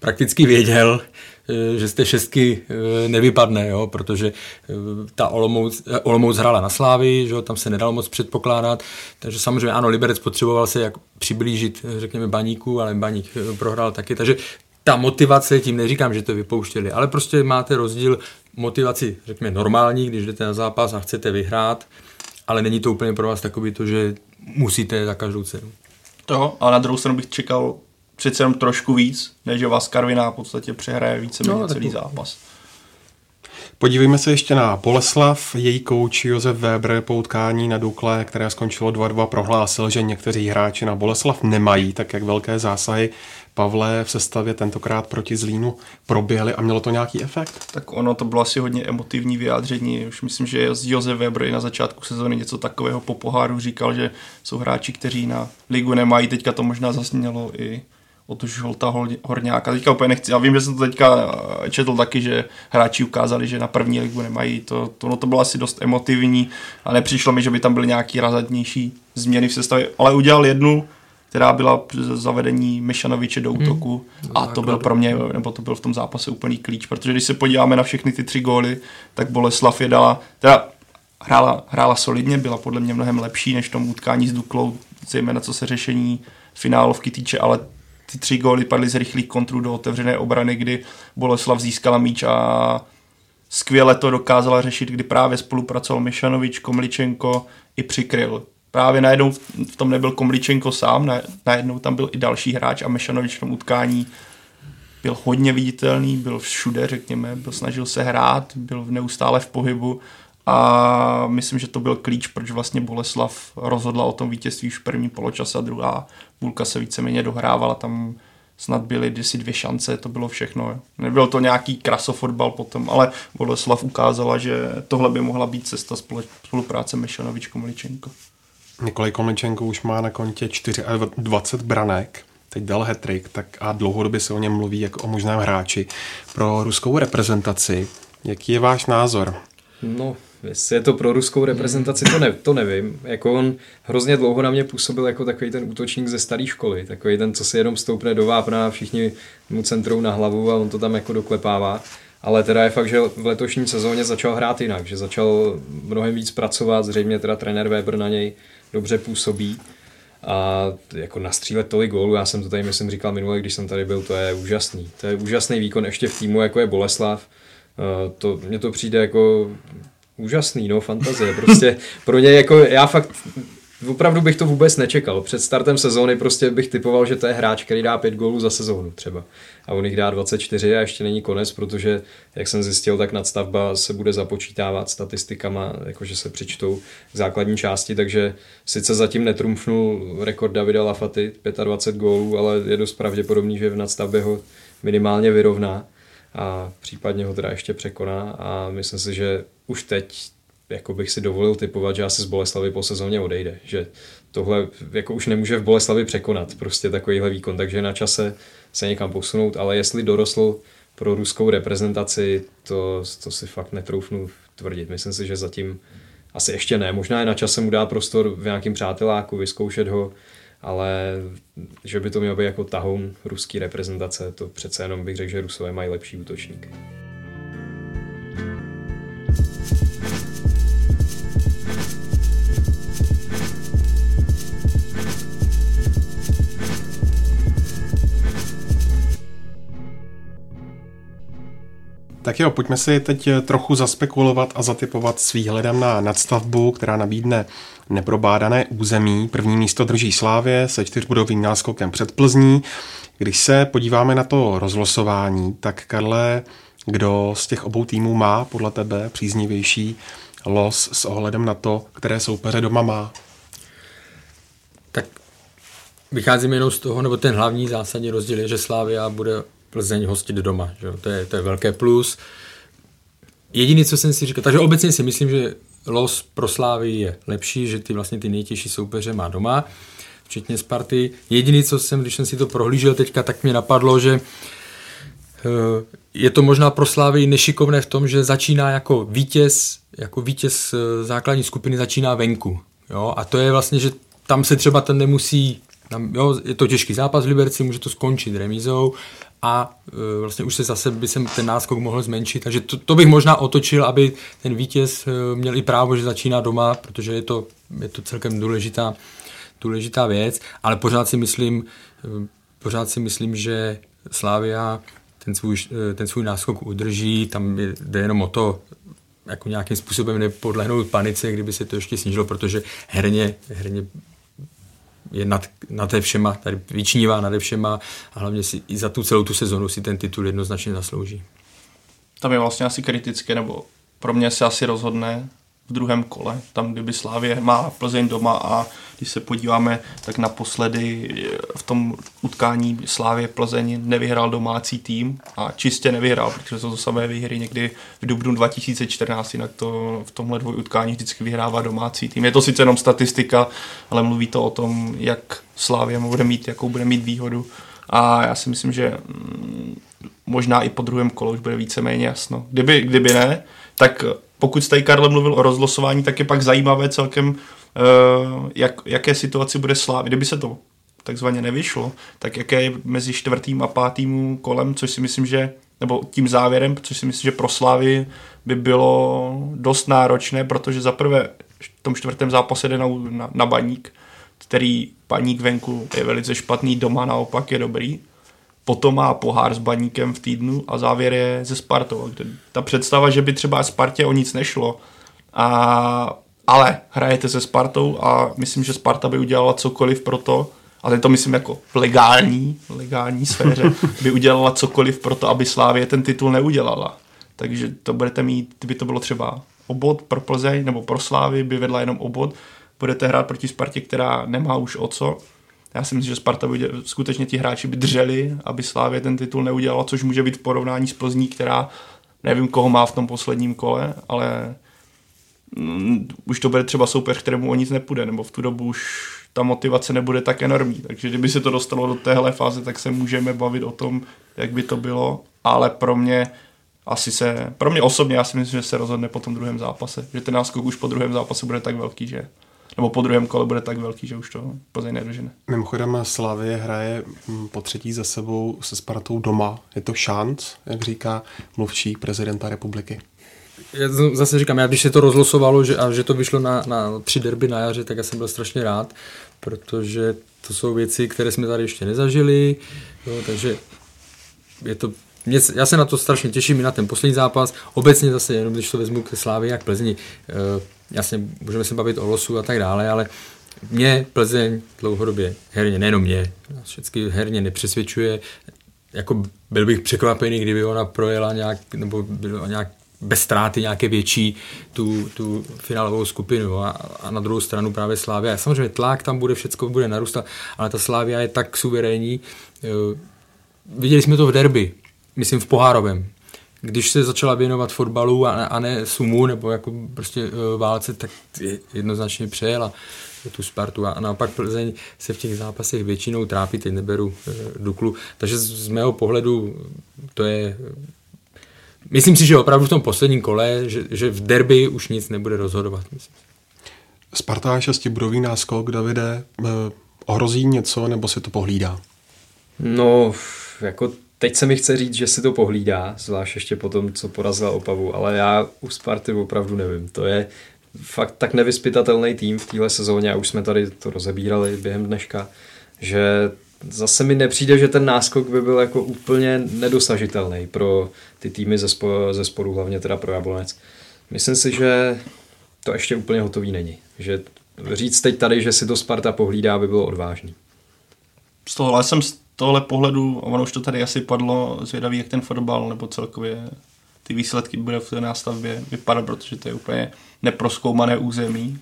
Speaker 5: prakticky věděl, Eh, že z té šestky eh, nevypadne, jo, protože eh, ta Olomouc, Olomouc hrála na Slávy, že tam se nedalo moc předpokládat, takže samozřejmě ano, Liberec potřeboval se jak přiblížit, řekněme, Baníku, ale Baník prohrál taky, takže ta motivace, tím neříkám, že to vypouštěli, ale prostě máte rozdíl motivaci, řekněme, normální, když jdete na zápas a chcete vyhrát, ale není to úplně pro vás takový to, že musíte za každou cenu.
Speaker 6: To, ale na druhou stranu bych čekal přece jenom trošku víc, než že vás Karviná v podstatě přehraje více no, celý zápas.
Speaker 4: Podívejme se ještě na Boleslav. Její kouč Josef Weber po utkání na Dukle, které skončilo 2-2, prohlásil, že někteří hráči na Boleslav nemají tak jak velké zásahy. Pavle v sestavě tentokrát proti Zlínu proběhly a mělo to nějaký efekt?
Speaker 6: Tak ono to bylo asi hodně emotivní vyjádření. Už myslím, že Josef Weber i na začátku sezóny něco takového po poháru říkal, že jsou hráči, kteří na ligu nemají. Teďka to možná zasnělo i od Žolta Horňáka. Teďka úplně nechci, já vím, že jsem to teďka eh, četl taky, že hráči ukázali, že na první ligu nemají, to, to, no to bylo asi dost emotivní a nepřišlo mi, že by tam byly nějaký razadnější změny v sestavě, ale udělal jednu, která byla zavedení Mešanoviče do hmm. útoku hmm, a to byl pro mě, nebo to byl v tom zápase úplný klíč, protože když se podíváme na všechny ty tři góly, tak Boleslav je dala, teda hrála, hrála solidně, byla podle mě mnohem lepší než v tom utkání s Duklou, zejména co se řešení finálovky týče, ale ty tři góly padly z rychlých kontrů do otevřené obrany, kdy Boleslav získala míč a skvěle to dokázala řešit, kdy právě spolupracoval Mišanovič, Komličenko i přikryl. Právě najednou v tom nebyl Komličenko sám, najednou tam byl i další hráč a Mešanovič v tom utkání byl hodně viditelný, byl všude, řekněme, byl snažil se hrát, byl neustále v pohybu a myslím, že to byl klíč, proč vlastně Boleslav rozhodla o tom vítězství už první poločase a druhá půlka se víceméně dohrávala, tam snad byly kdysi dvě šance, to bylo všechno. Nebyl to nějaký krasofotbal potom, ale Boleslav ukázala, že tohle by mohla být cesta spolupráce Mešanovič Komličenko.
Speaker 4: Nikolaj Komličenko už má na kontě 24 branek, teď dal hetrik, tak a dlouhodobě se o něm mluví jako o možném hráči. Pro ruskou reprezentaci, jaký je váš názor?
Speaker 7: No, Jestli je to pro ruskou reprezentaci, to, ne, to nevím. Jako on hrozně dlouho na mě působil jako takový ten útočník ze staré školy. Takový ten, co si jenom stoupne do vápna a všichni mu centrou na hlavu a on to tam jako doklepává. Ale teda je fakt, že v letošní sezóně začal hrát jinak, že začal mnohem víc pracovat, zřejmě teda trenér Weber na něj dobře působí a jako nastřílet tolik gólů, já jsem to tady myslím říkal minule, když jsem tady byl, to je úžasný. To je úžasný výkon ještě v týmu, jako je Boleslav. To, mně to přijde jako úžasný, no, fantazie. Prostě pro ně jako, já fakt opravdu bych to vůbec nečekal. Před startem sezóny prostě bych typoval, že to je hráč, který dá 5 gólů za sezónu třeba. A on jich dá 24 a ještě není konec, protože, jak jsem zjistil, tak nadstavba se bude započítávat statistikama, jakože se přičtou k základní části, takže sice zatím netrumfnul rekord Davida Lafaty, 25 gólů, ale je dost pravděpodobný, že v nadstavbě ho minimálně vyrovná a případně ho teda ještě překoná a myslím si, že už teď jako bych si dovolil typovat, že asi z Boleslavy po sezóně odejde, že tohle jako už nemůže v Boleslavi překonat prostě takovýhle výkon, takže na čase se někam posunout, ale jestli dorostl pro ruskou reprezentaci, to, to si fakt netroufnu tvrdit. Myslím si, že zatím asi ještě ne. Možná je na čase mu dát prostor v nějakým přáteláku, vyzkoušet ho, ale že by to mělo být jako tahoun ruský reprezentace, to přece jenom bych řekl, že Rusové mají lepší útočník.
Speaker 4: Tak jo, pojďme si teď trochu zaspekulovat a zatypovat s výhledem na nadstavbu, která nabídne neprobádané území. První místo drží Slávě se čtyřbudovým náskokem před Plzní. Když se podíváme na to rozlosování, tak Karle, kdo z těch obou týmů má podle tebe příznivější los s ohledem na to, které soupeře doma má?
Speaker 5: Tak vycházím jenom z toho, nebo ten hlavní zásadní rozdíl je, že Slávia bude Plzeň hostit doma. Že? To, je, to je velké plus. Jediný, co jsem si říkal, takže obecně si myslím, že los pro Slávy je lepší, že ty vlastně ty nejtěžší soupeře má doma, včetně Sparty. Jediný, co jsem, když jsem si to prohlížel teďka, tak mě napadlo, že je to možná pro Slávy nešikovné v tom, že začíná jako vítěz, jako vítěz eh, základní skupiny začíná venku. Jo? A to je vlastně, že tam se třeba ten nemusí, tam, jo, je to těžký zápas v Liberci, může to skončit remízou a e, vlastně už se zase by se ten náskok mohl zmenšit, takže to, to bych možná otočil, aby ten vítěz e, měl i právo, že začíná doma, protože je to, je to celkem důležitá, důležitá věc, ale pořád si myslím, e, pořád si myslím, že Slávia ten svůj, ten svůj náskok udrží, tam jde jenom o to, jako nějakým způsobem nepodlehnout panice, kdyby se to ještě snížilo, protože herně, herně je nad, nad všema, tady vyčnívá nad všema a hlavně si i za tu celou tu sezonu si ten titul jednoznačně zaslouží.
Speaker 6: Tam je vlastně asi kritické, nebo pro mě se asi rozhodne v druhém kole, tam kdyby Slávě má Plzeň doma a když se podíváme, tak naposledy v tom utkání Slávě Plzeň nevyhrál domácí tým a čistě nevyhrál, protože jsou to samé výhry někdy v dubnu 2014, jinak to v tomhle dvoj utkání vždycky vyhrává domácí tým. Je to sice jenom statistika, ale mluví to o tom, jak Slávě bude mít, jakou bude mít výhodu a já si myslím, že mm, možná i po druhém kole už bude víceméně jasno. Kdyby, kdyby ne, tak pokud jste Karle mluvil o rozlosování, tak je pak zajímavé celkem, eh, jak, jaké situaci bude Slávy. Kdyby se to takzvaně nevyšlo, tak jaké je mezi čtvrtým a pátým kolem, což si myslím, že nebo tím závěrem, což si myslím, že pro Slávy by bylo dost náročné, protože za prvé v tom čtvrtém zápase jde na, na, na baník, který baník venku je velice špatný, doma naopak je dobrý potom má pohár s baníkem v týdnu a závěr je ze Spartou. Ta představa, že by třeba Spartě o nic nešlo, a, ale hrajete se Spartou a myslím, že Sparta by udělala cokoliv pro to, ale to myslím jako v legální, legální sféře, by udělala cokoliv pro to, aby Slávě ten titul neudělala. Takže to budete mít, kdyby to bylo třeba obod pro Plzeň nebo pro Slávy, by vedla jenom obod, budete hrát proti Spartě, která nemá už o co, já si myslím, že Sparta by skutečně ti hráči by drželi, aby Slávě ten titul neudělala, což může být v porovnání s Plzní, která nevím, koho má v tom posledním kole, ale mm, už to bude třeba soupeř, kterému o nic nepůjde, nebo v tu dobu už ta motivace nebude tak enormní. Takže kdyby se to dostalo do téhle fáze, tak se můžeme bavit o tom, jak by to bylo, ale pro mě asi se, pro mě osobně, já si myslím, že se rozhodne po tom druhém zápase, že ten náskok už po druhém zápase bude tak velký, že nebo po druhém kole bude tak velký, že už to Plzeň nedožene.
Speaker 4: Mimochodem Slavie hraje mm, po třetí za sebou se Spartou doma. Je to šanc, jak říká mluvčí prezidenta republiky?
Speaker 5: Já zase říkám, já když se to rozlosovalo že, a že to vyšlo na, na tři derby na jaře, tak já jsem byl strašně rád, protože to jsou věci, které jsme tady ještě nezažili, jo, takže je to mě, já se na to strašně těším i na ten poslední zápas. Obecně zase, jenom když to vezmu ke Slávě jak Plzni, eh, jasně můžeme se bavit o losu a tak dále, ale mě Plzeň dlouhodobě herně, nejenom mě, všechny herně nepřesvědčuje. Jako byl bych překvapený, kdyby ona projela nějak, nebo bylo nějak bez ztráty nějaké větší tu, tu finálovou skupinu a, a na druhou stranu právě Slávia. Samozřejmě tlak tam bude, všechno bude narůstat, ale ta Slávia je tak suverénní. Eh, viděli jsme to v derby, myslím v pohárovém když se začala věnovat fotbalu a, a ne sumu nebo jako prostě uh, válce, tak jednoznačně přejela tu Spartu a naopak Plzeň se v těch zápasech většinou trápí, teď neberu uh, Duklu, takže z, z mého pohledu to je myslím si, že opravdu v tom posledním kole, že, že v derby už nic nebude rozhodovat. Myslím.
Speaker 4: Sparta šestibudový náskok, Davide, uh, ohrozí něco nebo se to pohlídá?
Speaker 7: No, jako Teď se mi chce říct, že si to pohlídá, zvlášť ještě po tom, co porazila Opavu, ale já u Sparty opravdu nevím. To je fakt tak nevyspytatelný tým v téhle sezóně a už jsme tady to rozebírali během dneška, že zase mi nepřijde, že ten náskok by byl jako úplně nedosažitelný pro ty týmy ze, spo, ze sporu, hlavně teda pro Jablonec. Myslím si, že to ještě úplně hotový není. Že říct teď tady, že si to Sparta pohlídá, by bylo odvážný.
Speaker 6: Z tohohle jsem tohle pohledu, ono už to tady asi padlo, zvědavý, jak ten fotbal nebo celkově ty výsledky bude v té nástavbě vypadat, protože to je úplně neproskoumané území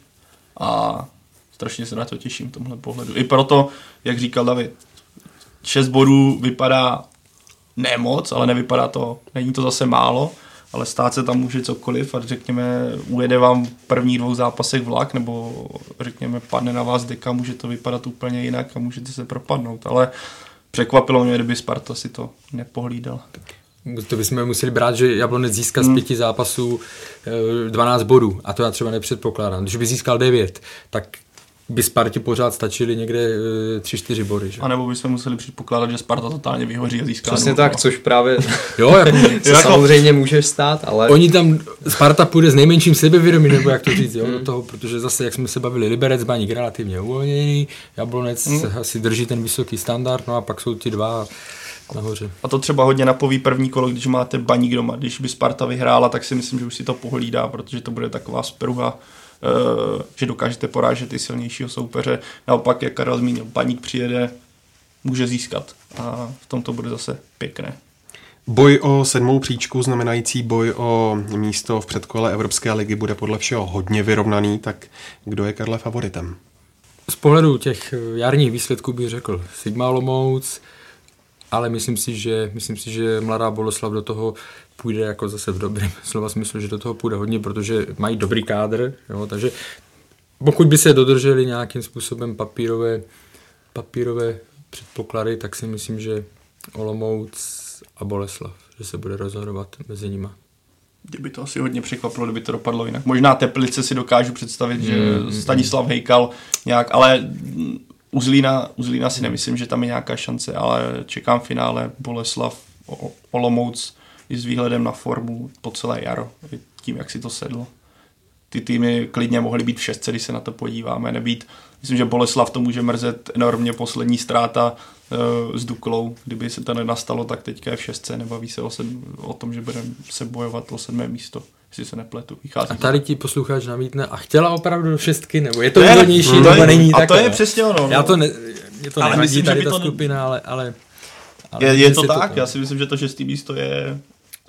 Speaker 6: a strašně se na to těším v tomhle pohledu. I proto, jak říkal David, 6 bodů vypadá nemoc, ale nevypadá to, není to zase málo, ale stát se tam může cokoliv a řekněme, ujede vám v prvních dvou zápasech vlak, nebo řekněme, padne na vás deka, může to vypadat úplně jinak a můžete se propadnout, ale překvapilo mě, kdyby Sparta si to nepohlídal.
Speaker 5: to bychom museli brát, že Jablonec získá z
Speaker 6: Hmm.
Speaker 5: pěti zápasů eh, 12 bodů a to já třeba nepředpokládám. Když by získal 9, tak by Spartě pořád stačily někde 3-4 body. Že?
Speaker 6: A nebo bychom museli předpokládat, že Sparta totálně vyhoří a získá.
Speaker 7: Přesně tak, což právě
Speaker 5: Jo, jako,
Speaker 7: se
Speaker 6: Jako-
Speaker 7: samozřejmě může stát, ale
Speaker 5: oni tam, Sparta půjde s nejmenším sebevědomím, nebo jak to říct, jo, do toho, protože zase, jak jsme se bavili, Liberec, Baník relativně uvolněný, Jablonec asi drží ten vysoký standard, no a pak jsou ti dva nahoře.
Speaker 6: A to třeba hodně napoví první kolo, když máte baník doma. Když by Sparta vyhrála, tak si myslím, že už si to pohlídá, protože to bude taková spruha, že dokážete porážet i silnějšího soupeře. Naopak, jak Karel zmínil, baník přijede, může získat. A v tom to bude zase pěkné.
Speaker 4: Boj o sedmou příčku, znamenající boj o místo v předkole Evropské ligy, bude podle všeho hodně vyrovnaný, tak kdo je Karle favoritem?
Speaker 5: Z pohledu těch eh, jarních výsledků bych řekl Sigma Olomouc, ale myslím si, že, myslím si, že mladá Boleslav do toho půjde jako zase v dobrém slova smyslu, že do toho půjde hodně, protože mají dobrý kádr, jo, takže pokud by se dodrželi nějakým způsobem papírové, papírové předpoklady, tak si myslím, že Olomouc a Boleslav, že se bude rozhodovat mezi nima.
Speaker 6: Mě by to asi hodně překvapilo, kdyby to dopadlo jinak. Možná Teplice si dokážu představit, že Stanislav Hejkal nějak, ale mm, u Zlína, u Zlína si nemyslím, že tam je nějaká šance, ale čekám finále Boleslav, Olomouc i s výhledem na formu po celé jaro, tím, jak si to sedlo. Ty týmy klidně mohly být v šestce, když se na to podíváme, nebýt. Myslím, že Boleslav to může mrzet enormně poslední ztráta uh, s Duklou. Kdyby se to nenastalo, tak teďka je v šestce, nebaví se o, sedm, o tom, že budeme se bojovat o sedmé místo, jestli se nepletu. Vychází
Speaker 5: A
Speaker 6: to
Speaker 5: tady ti posluchač namítne, a chtěla opravdu do šestky, nebo je to
Speaker 6: To je-
Speaker 5: výhodnější,
Speaker 6: to je-
Speaker 5: nebo není
Speaker 6: a to je přesně ono,
Speaker 5: Já
Speaker 6: no.
Speaker 5: to, ne, mě to
Speaker 6: Ale
Speaker 5: nevadí
Speaker 6: myslím, že
Speaker 5: tady
Speaker 6: by
Speaker 5: ta
Speaker 6: to ne-
Speaker 5: skupina, ale, ale, ale
Speaker 6: Je, je to tak,
Speaker 5: tam.
Speaker 6: já si myslím, že to šestý místo je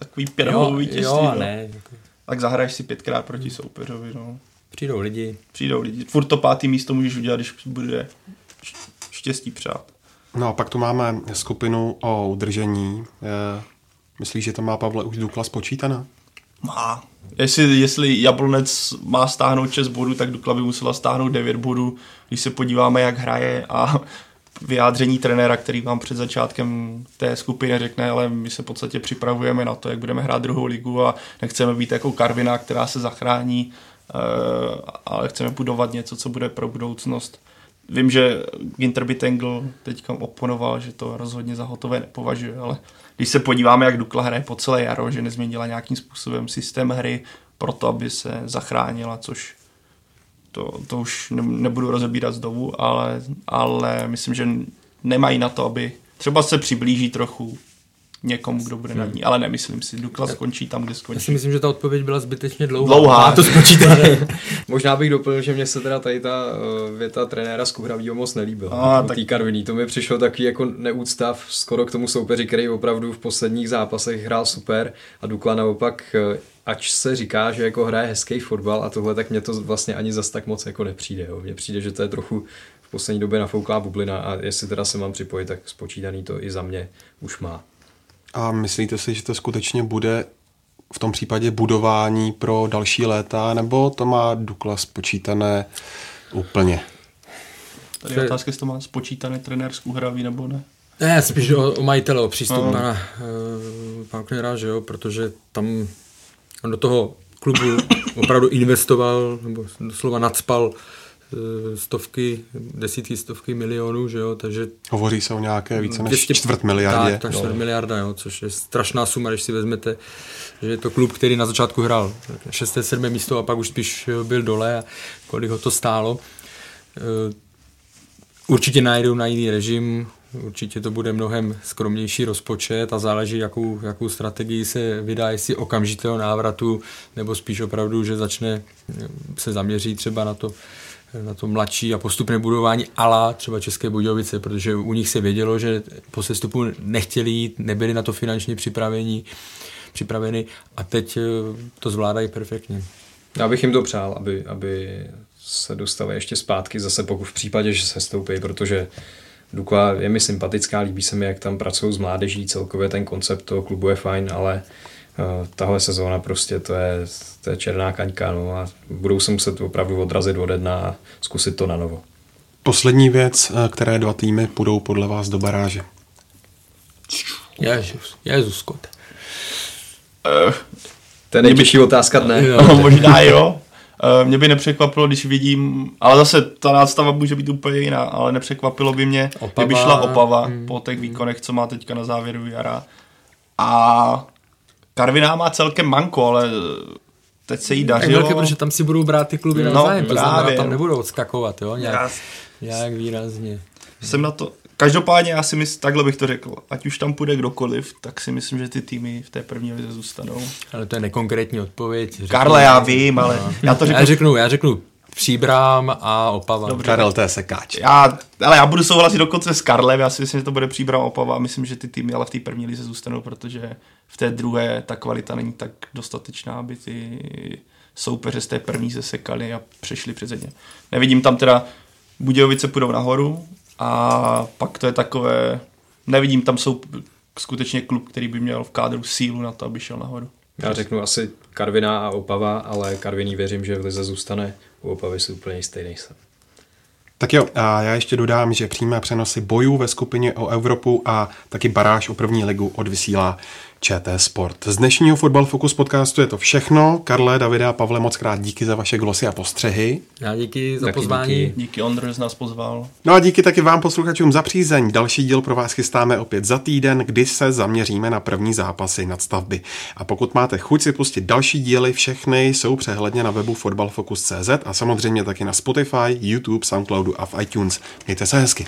Speaker 6: takový
Speaker 5: jo,
Speaker 6: pětholový vítězství.
Speaker 5: jo, a
Speaker 6: no.
Speaker 5: ne. Jako,
Speaker 6: Tak zahraješ si pětkrát proti soupeřovi. No.
Speaker 5: přijdou lidi.
Speaker 6: Přijdou lidi. Furt to pátý místo můžeš udělat, když bude štěstí přát.
Speaker 4: No a pak tu máme skupinu o udržení. Eh, Myslíš, že to má Pavle už Dukla spočítaná?
Speaker 6: Má. Jestli, jestli Jablonec má stáhnout 6 bodů, tak Dukla by musela stáhnout 9 bodů. Když se podíváme, jak hraje a vyjádření trenéra, který vám před začátkem té skupiny řekne, ale my se v podstatě připravujeme na to, jak budeme hrát druhou ligu a nechceme být jako Karvina, která se zachrání, eh, ale chceme budovat něco, co bude pro budoucnost. Vím, že Ginter Bitengl teďka oponoval, že to rozhodně za hotové nepovažuje, ale když se podíváme, jak Dukla hraje po celé jaro, že nezměnila nějakým způsobem systém hry pro to, aby se zachránila, což to, to už ne, nebudu rozebírat znovu, ale, ale myslím, že nemají na to, aby třeba se přiblíží trochu někomu, kdo bude nad ní, ale nemyslím si, Dukla skončí tam, kde
Speaker 5: Já si
Speaker 6: skončí.
Speaker 5: myslím, že ta odpověď byla zbytečně dlouhá.
Speaker 6: Dlouhá.
Speaker 5: Má to spočítané.
Speaker 7: Možná bych doplnil, že mě se teda tady ta uh, věta trenéra z Kuhravího moc nelíbila.
Speaker 6: A,
Speaker 7: u
Speaker 6: tak-
Speaker 7: té Karviní. To mi přišlo takový jako neúctav skoro k tomu soupeři, který opravdu v posledních zápasech hrál super a Dukla naopak, eh, ač se říká, že jako hraje hezký fotbal a tohle, tak mě to vlastně ani zas tak moc jako nepřijde. Jo. Mně přijde, že to je trochu v poslední době nafouklá bublina a jestli teda se mám připojit, tak spočítaný to i za mě už má.
Speaker 4: A myslíte si, že to skutečně bude v tom případě budování pro další léta, nebo to má Dukla spočítané úplně?
Speaker 6: Tady je otázka, jestli to má spočítaný trenér z Kuhraví nebo ne.
Speaker 5: Ne, spíš o, o majitele, o přístup
Speaker 6: No.
Speaker 5: pana, uh, pana Knera, že jo, protože tam on do toho klubu opravdu investoval, nebo doslova nadspal eh, stovky, desítky, stovky milionů, že jo, takže
Speaker 4: Hovoří se o nějaké více než
Speaker 5: 200
Speaker 4: čtvrt miliardě.
Speaker 5: Tak, tak čtvrt miliarda, jo, což je strašná suma, když si vezmete, že je to klub, který na začátku hrál 6. 7. místo a pak už spíš eh, byl dole a kolik ho to stálo. Eh, Určitě najdou na jiný režim, určitě to bude mnohem skromnější rozpočet a záleží, jakou, jakou strategii se vydá, jestli okamžitého návratu, nebo spíš opravdu, že začne eh, se zaměří třeba na to, na to mladší a postupné budování ala třeba České Budějovice, protože u nich se vědělo, že po sestupu nechtěli jít, nebyli na to finančně připraveni, připraveni a teď eh, to zvládají perfektně.
Speaker 7: Já bych jim to přál, aby, aby se dostali ještě zpátky, zase pokud v případě, že se stoupí, protože Dukla je mi sympatická, líbí se mi, jak tam pracují s mládeží, celkově ten koncept toho klubu je fajn, ale uh, tahle sezóna prostě to je, to je černá kaňka no, a budou se muset opravdu odrazit ode dna a zkusit to na novo.
Speaker 4: Poslední věc, eh, které dva týmy půjdou podle vás do baráže.
Speaker 5: Jezus, Jezus, kot.
Speaker 6: Uh,
Speaker 7: to je nejtěžší otázka dne.
Speaker 6: No, možná jo. Uh, mě by nepřekvapilo, když vidím, ale zase ta nástava může být úplně jiná, ale nepřekvapilo by mě, Opava. kdyby šla Opava hmm. po těch výkonech, co má teďka na závěru jara. A Karviná má celkem manko, ale teď se jí dařilo.
Speaker 5: Velké, protože tam si budou brát ty kluby no, navzájem, to znamená, tam nebudou odskakovat, jo, nějak, nějak výrazně.
Speaker 6: Jsem na to, Každopádně já si myslím, takhle bych to řekl, ať už tam půjde kdokoliv, tak si myslím, že ty týmy v té první lize zůstanou.
Speaker 5: Ale to je nekonkrétní odpověď.
Speaker 6: Řeknu, Karle, já vím, ale no. já to řeknu.
Speaker 5: Já řeknu, já řeknu Příbrám a Opava.
Speaker 4: Dobře. Karel, to je sekáč.
Speaker 6: Já, ale já budu souhlasit dokonce s Karlem, já si myslím, že to bude Příbrám Opava a myslím, že ty týmy ale v té první lize zůstanou, protože v té druhé ta kvalita není tak dostatečná, aby ty soupeře z té první zesekali a přešli před ně. Nevidím tam teda, Budějovice půjdou nahoru, a pak to je takové, nevidím, tam jsou skutečně klub, který by měl v kádru sílu na to, aby šel nahoru.
Speaker 7: Já řeknu asi Karviná a Opava, ale Karviní věřím, že v Lize zůstane. U Opavy si úplně jistý nejsem.
Speaker 4: Tak jo, a já ještě dodám, že přímé přenosy bojů ve skupině o Evropu a taky baráž o první ligu odvysílá ČT Sport. Z dnešního Fotbal Focus podcastu je to všechno. Karle, Davide a Pavle, moc krát díky za vaše glosy a postřehy.
Speaker 5: Já díky za taky pozvání. Díky,
Speaker 6: díky Ondro, že nás pozval.
Speaker 4: No a díky taky vám posluchačům za přízeň. Další díl pro vás chystáme opět za týden, kdy se zaměříme na první zápasy nadstavby. A pokud máte chuť si pustit další díly, všechny jsou přehledně na webu fotbalfocus.cz a samozřejmě taky na Spotify, YouTube, Soundcloudu a v iTunes. Mějte se hezky.